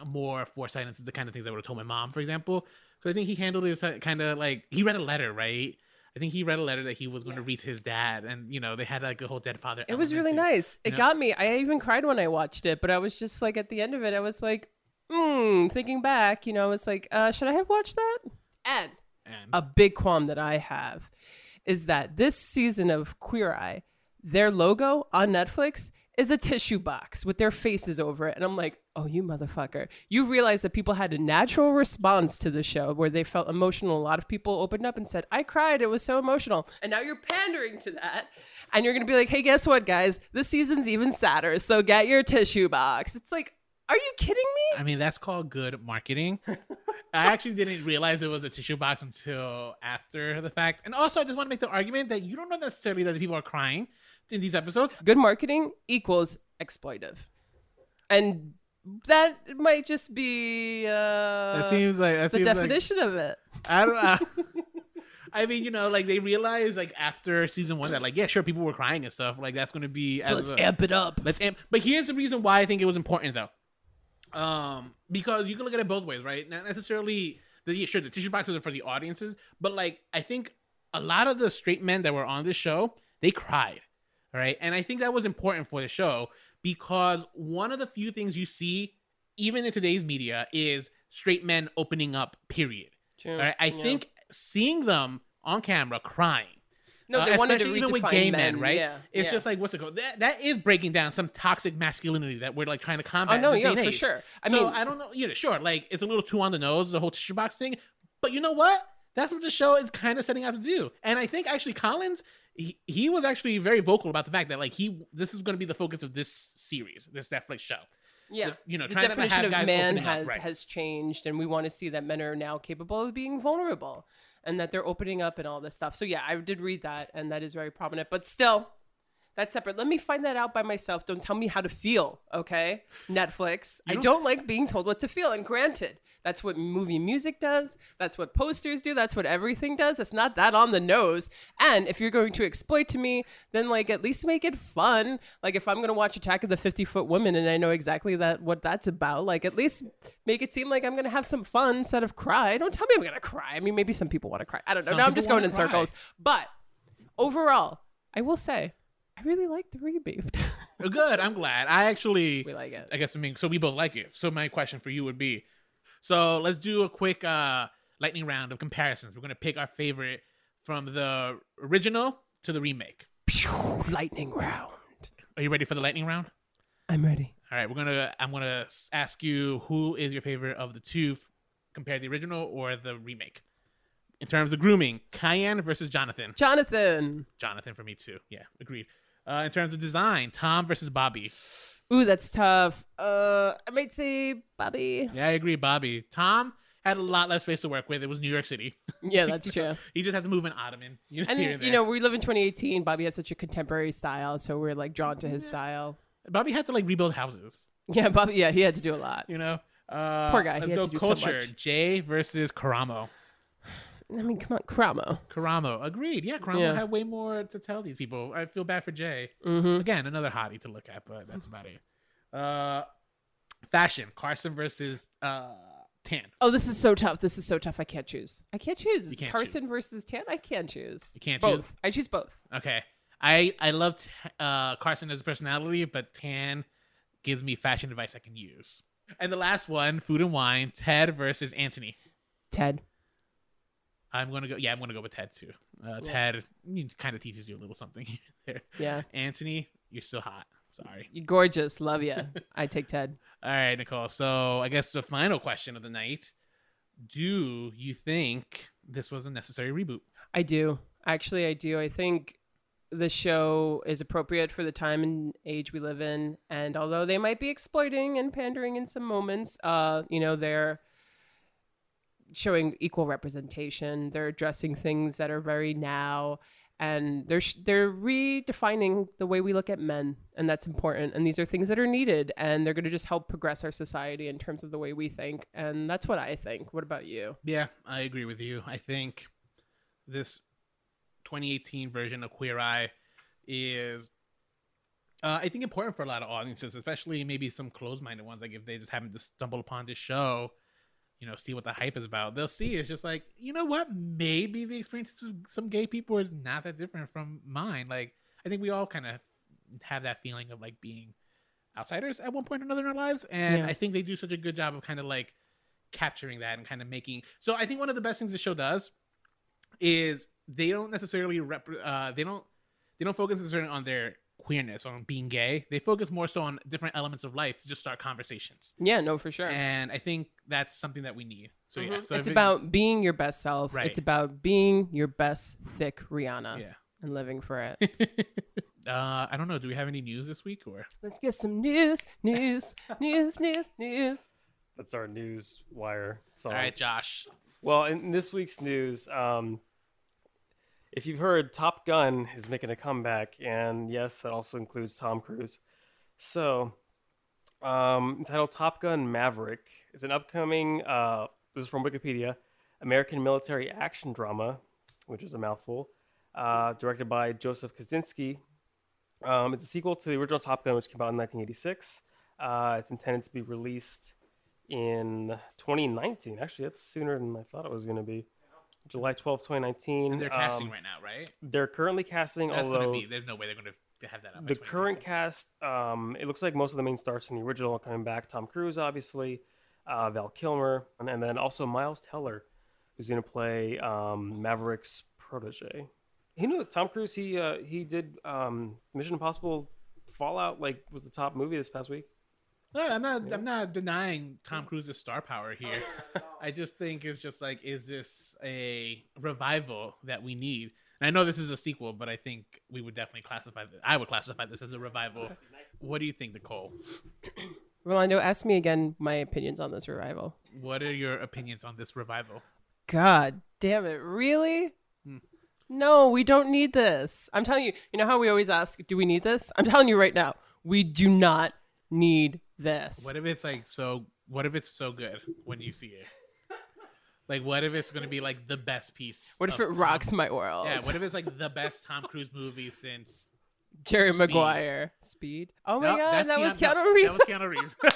more foresight into the kind of things I would have told my mom, for example. Because I think he handled it kind of like he read a letter, right? I think he read a letter that he was going to read to his dad, and you know they had like a whole dead father. It was really to- nice. It know? got me. I even cried when I watched it, but I was just like, at the end of it, I was like, hmm, thinking back, you know, I was like, uh, should I have watched that? And And a big qualm that I have is that this season of Queer Eye, their logo on Netflix is a tissue box with their faces over it. And I'm like, oh, you motherfucker. You realize that people had a natural response to the show where they felt emotional. A lot of people opened up and said, I cried. It was so emotional. And now you're pandering to that. And you're going to be like, hey, guess what, guys? This season's even sadder. So get your tissue box. It's like, are you kidding me? I mean, that's called good marketing. I actually didn't realize it was a tissue box until after the fact. And also, I just want to make the argument that you don't know necessarily that the people are crying in these episodes. good marketing equals exploitive and that might just be uh That seems like that the seems like- definition of it I don't. I, [LAUGHS] I mean, you know, like they realized like after season one that like yeah, sure, people were crying and stuff. Like that's gonna be So as let's a- amp it up. Let's amp. But here's the reason why I think it was important though, um, because you can look at it both ways, right? Not necessarily the yeah, sure the tissue boxes are for the audiences, but like I think a lot of the straight men that were on this show they cried, right? and I think that was important for the show because one of the few things you see even in today's media is straight men opening up. Period. True. All right, I Yeah. think seeing them on camera crying. No, uh, they wanted to even with gay men, men, right? yeah, it's yeah. just like what's it called? That that is breaking down some toxic masculinity that we're like trying to combat. Oh no, yeah, for sure. I so mean, I don't know. You know, sure, like it's a little too on the nose the whole tissue box thing, but you know what? That's what the show is kind of setting out to do. And I think actually Collins, he, he was actually very vocal about the fact that like he this is going to be the focus of this series, this Netflix show. yeah, the- you know, the definition of man opening up, has right. has changed, and we want to see that men are now capable of being vulnerable, and that they're opening up and all this stuff. So yeah, I did read that, and that is very prominent. But still, that's separate. Let me find that out by myself. Don't tell me how to feel, okay? Netflix. I don't- don't like being told what to feel. And granted, that's what movie music does. That's what posters do. That's what everything does. It's not that on the nose. And if you're going to exploit to me, then like at least make it fun. Like if I'm gonna watch Attack of the 50 Foot Woman and I know exactly that what that's about, like at least make it seem like I'm gonna have some fun instead of cry. Don't tell me I'm gonna cry. I mean, maybe some people want to cry. I don't know. Some now I'm just going in cry. circles. But overall, I will say I really like the reboot. Oh, [LAUGHS] Good, I'm glad. I actually we like it. I guess I mean so we both like it. So my question for you would be, so let's do a quick uh lightning round of comparisons. We're gonna pick our favorite from the original to the remake. Lightning round. Are you ready for the lightning round? I'm ready. All right, we're gonna I'm gonna ask you who is your favorite of the two, f- compared to the original or the remake. In terms of grooming, Kyan versus Jonathan. Jonathan. Jonathan for me too. Yeah, agreed. Uh, in terms of design, Thom versus Bobby. Ooh, that's tough. Uh, I might say Bobby. Yeah, I agree. Bobby. Thom had a lot less space to work with. It was New York City. [LAUGHS] Yeah, that's true. [LAUGHS] he just had to move an ottoman. [LAUGHS] You know, And you know, we live in 2018. Bobby has such a contemporary style, so we're like drawn to his style. Bobby had to like rebuild houses. Yeah, Bobby. Yeah, he had to do a lot. You know. Uh, Poor guy, he Let's had go to do so culture. much. Jai versus Karamo. I mean, come on, Cramo. Karamo. Agreed. Yeah, Karamo Yeah. had way more to tell these people. I feel bad for Jai. Mm-hmm. Again, another hottie to look at, but that's about it. Uh, fashion. Carson versus uh Tan. Oh, this is so tough. This is so tough. I can't choose. I can't choose. Can't Carson versus Tan. I can't choose. You can't both. choose? I choose both. Okay. I I loved uh Carson as a personality, but Tan gives me fashion advice I can use. And the last one, food and wine. Ted versus Anthony. Ted. I'm gonna go. Yeah, I'm gonna go with Ted too. Uh, Ted kind of teaches you a little something [LAUGHS] there. Yeah. Anthony, you're still hot. Sorry. You're gorgeous. Love you. I take Ted. [LAUGHS] All right, Nicole. So I guess the final question of the night: Do you think this was a necessary reboot? I do. Actually, I do. I think the show is appropriate for the time and age we live in. And although they might be exploiting and pandering in some moments, uh, you know, they're showing equal representation. They're addressing things that are very now, and they're sh- they're redefining the way we look at men, and that's important. And these are things that are needed, and they're going to just help progress our society in terms of the way we think. And that's what I think. What about you? Yeah, I agree with you. I think this 2018 version of Queer Eye is, uh, I think, important for a lot of audiences, especially maybe some closed-minded ones. Like if they just happen to stumble upon this show, you know, see what the hype is about, they'll see it's just like, you know what? Maybe the experience of some gay people is not that different from mine. Like I think we all kind of have that feeling of like being outsiders at one point or another in our lives, and Yeah. I think they do such a good job of kind of like capturing that and kind of making so i think one of the best things the show does is they don't necessarily rep uh they don't they don't focus necessarily on their queerness on being gay they focus more so on different elements of life to just start conversations Yeah, no, for sure. and i think that's something that we need so yeah Mhm. so it's it- about being your best self. Right. It's about being your best thick Rihanna. Yeah. And living for it. [LAUGHS] uh i don't know do we have any news this week or Let's get some news, news, [LAUGHS] news, news, news. That's our news wire song. all right josh Well, in this week's news, um, if you've heard, Top Gun is making a comeback, and yes, that also includes Tom Cruise. So, um, entitled Top Gun Maverick is an upcoming. Uh, this is from Wikipedia. American military action drama which is a mouthful. Uh, directed by Joseph Kosinski. Um, it's a sequel to the original Top Gun, which came out in 1986. Uh, it's intended to be released in 2019. Actually, that's sooner than I thought it was going to be. July 12, 2019. And they're casting Um, right now, right? They're currently casting, That's although be. There's no way they're gonna have that up. the current cast, um, it looks like most of the main stars from the original are coming back. Tom Cruise, obviously, uh, Val Kilmer, and, and then also Miles Teller, who's going to play um, Maverick's protege. You know, Tom Cruise, he uh, he did um, Mission Impossible Fallout, like was the top movie this past week. No, I'm not. I'm not denying Tom Cruise's star power here. Oh, I just think it's just like, is this a revival that we need? And I know this is a sequel, but I think we would definitely classify. This, I would classify this as a revival. What do you think, Nicole? Rolando, ask me again my opinions on this revival. What are your opinions on this revival? God damn it, really? Hmm. No, we don't need this. I'm telling you, you know how we always ask, do we need this? I'm telling you right now, we do not need this. What if it's like so? What if it's so good when you see it? Like, what if it's gonna be like the best piece? What if it Tom- rocks my world? Yeah. What if it's like the best Tom Cruise movie since? Jerry Speed? Maguire. Speed. Oh my god, that's that was Keanu- Keanu Reeves. That was Keanu Reeves. [LAUGHS]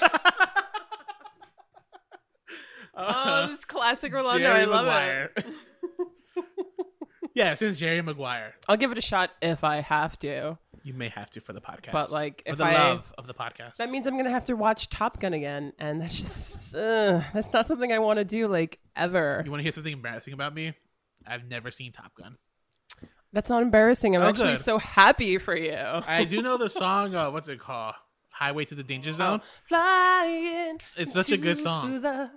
Uh, oh, this classic Rolando. Jerry I love Maguire. it. [LAUGHS] yeah, since Jerry Maguire, I'll give it a shot if I have to. You may have to for the podcast. But, like, for if the I- love of the podcast, That means I'm gonna have to watch Top Gun again, and that's just uh, that's not something I want to do like ever. you want to hear something embarrassing about me? I've never seen Top Gun. That's not embarrassing. I'm Oh, actually good. so happy for you. I do know the song. Uh, what's it called? Highway to the Danger Zone. Flying. It's such a good song. the-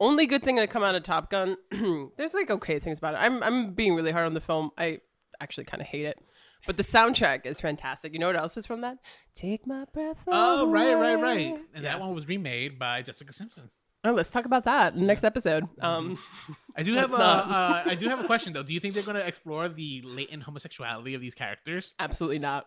Only good thing to come out of Top Gun. [CLEARS THROAT] there's like okay things about it. I'm I'm being really hard on the film. I actually kind of hate it, but the soundtrack is fantastic. You know what else is from that? Take my breath away. Oh, right, right, right. And that one was remade by Jessica Simpson. Oh, let's talk about that in next episode. [LAUGHS] Um, I do have a, uh, I do have a question though. Do you think they're going to explore the latent homosexuality of these characters? absolutely not.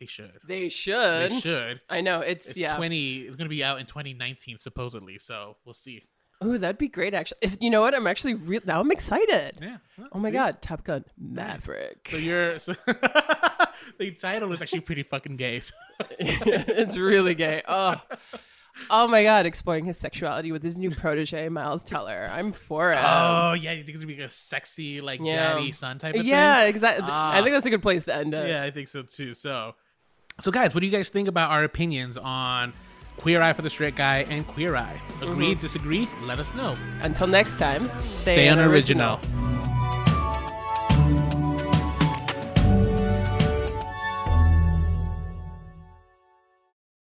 They should. They should. They should. I know it's, It's yeah. twenty. It's going to be out in 2019 supposedly. So we'll see. Oh, that'd be great. Actually, if you know what, I'm actually real now. I'm excited. Yeah. Well, Oh my see? god, Top Gun Maverick. So you're. So [LAUGHS] the title is actually pretty fucking gay. so- [LAUGHS] it's really gay. Oh, oh my god, exploring his sexuality with his new protege Miles Teller. I'm for it. Oh yeah, you think it's gonna be like a sexy like Yeah. daddy son type of yeah, thing? Yeah, exactly. Ah. I think that's a good place to end it. Yeah, I think so too. So, so guys, what do you guys think about our opinions on Queer Eye for the Straight Guy and Queer Eye? Agreed, Mhm. disagreed? Let us know. Until next time, stay, Stay unoriginal. unoriginal.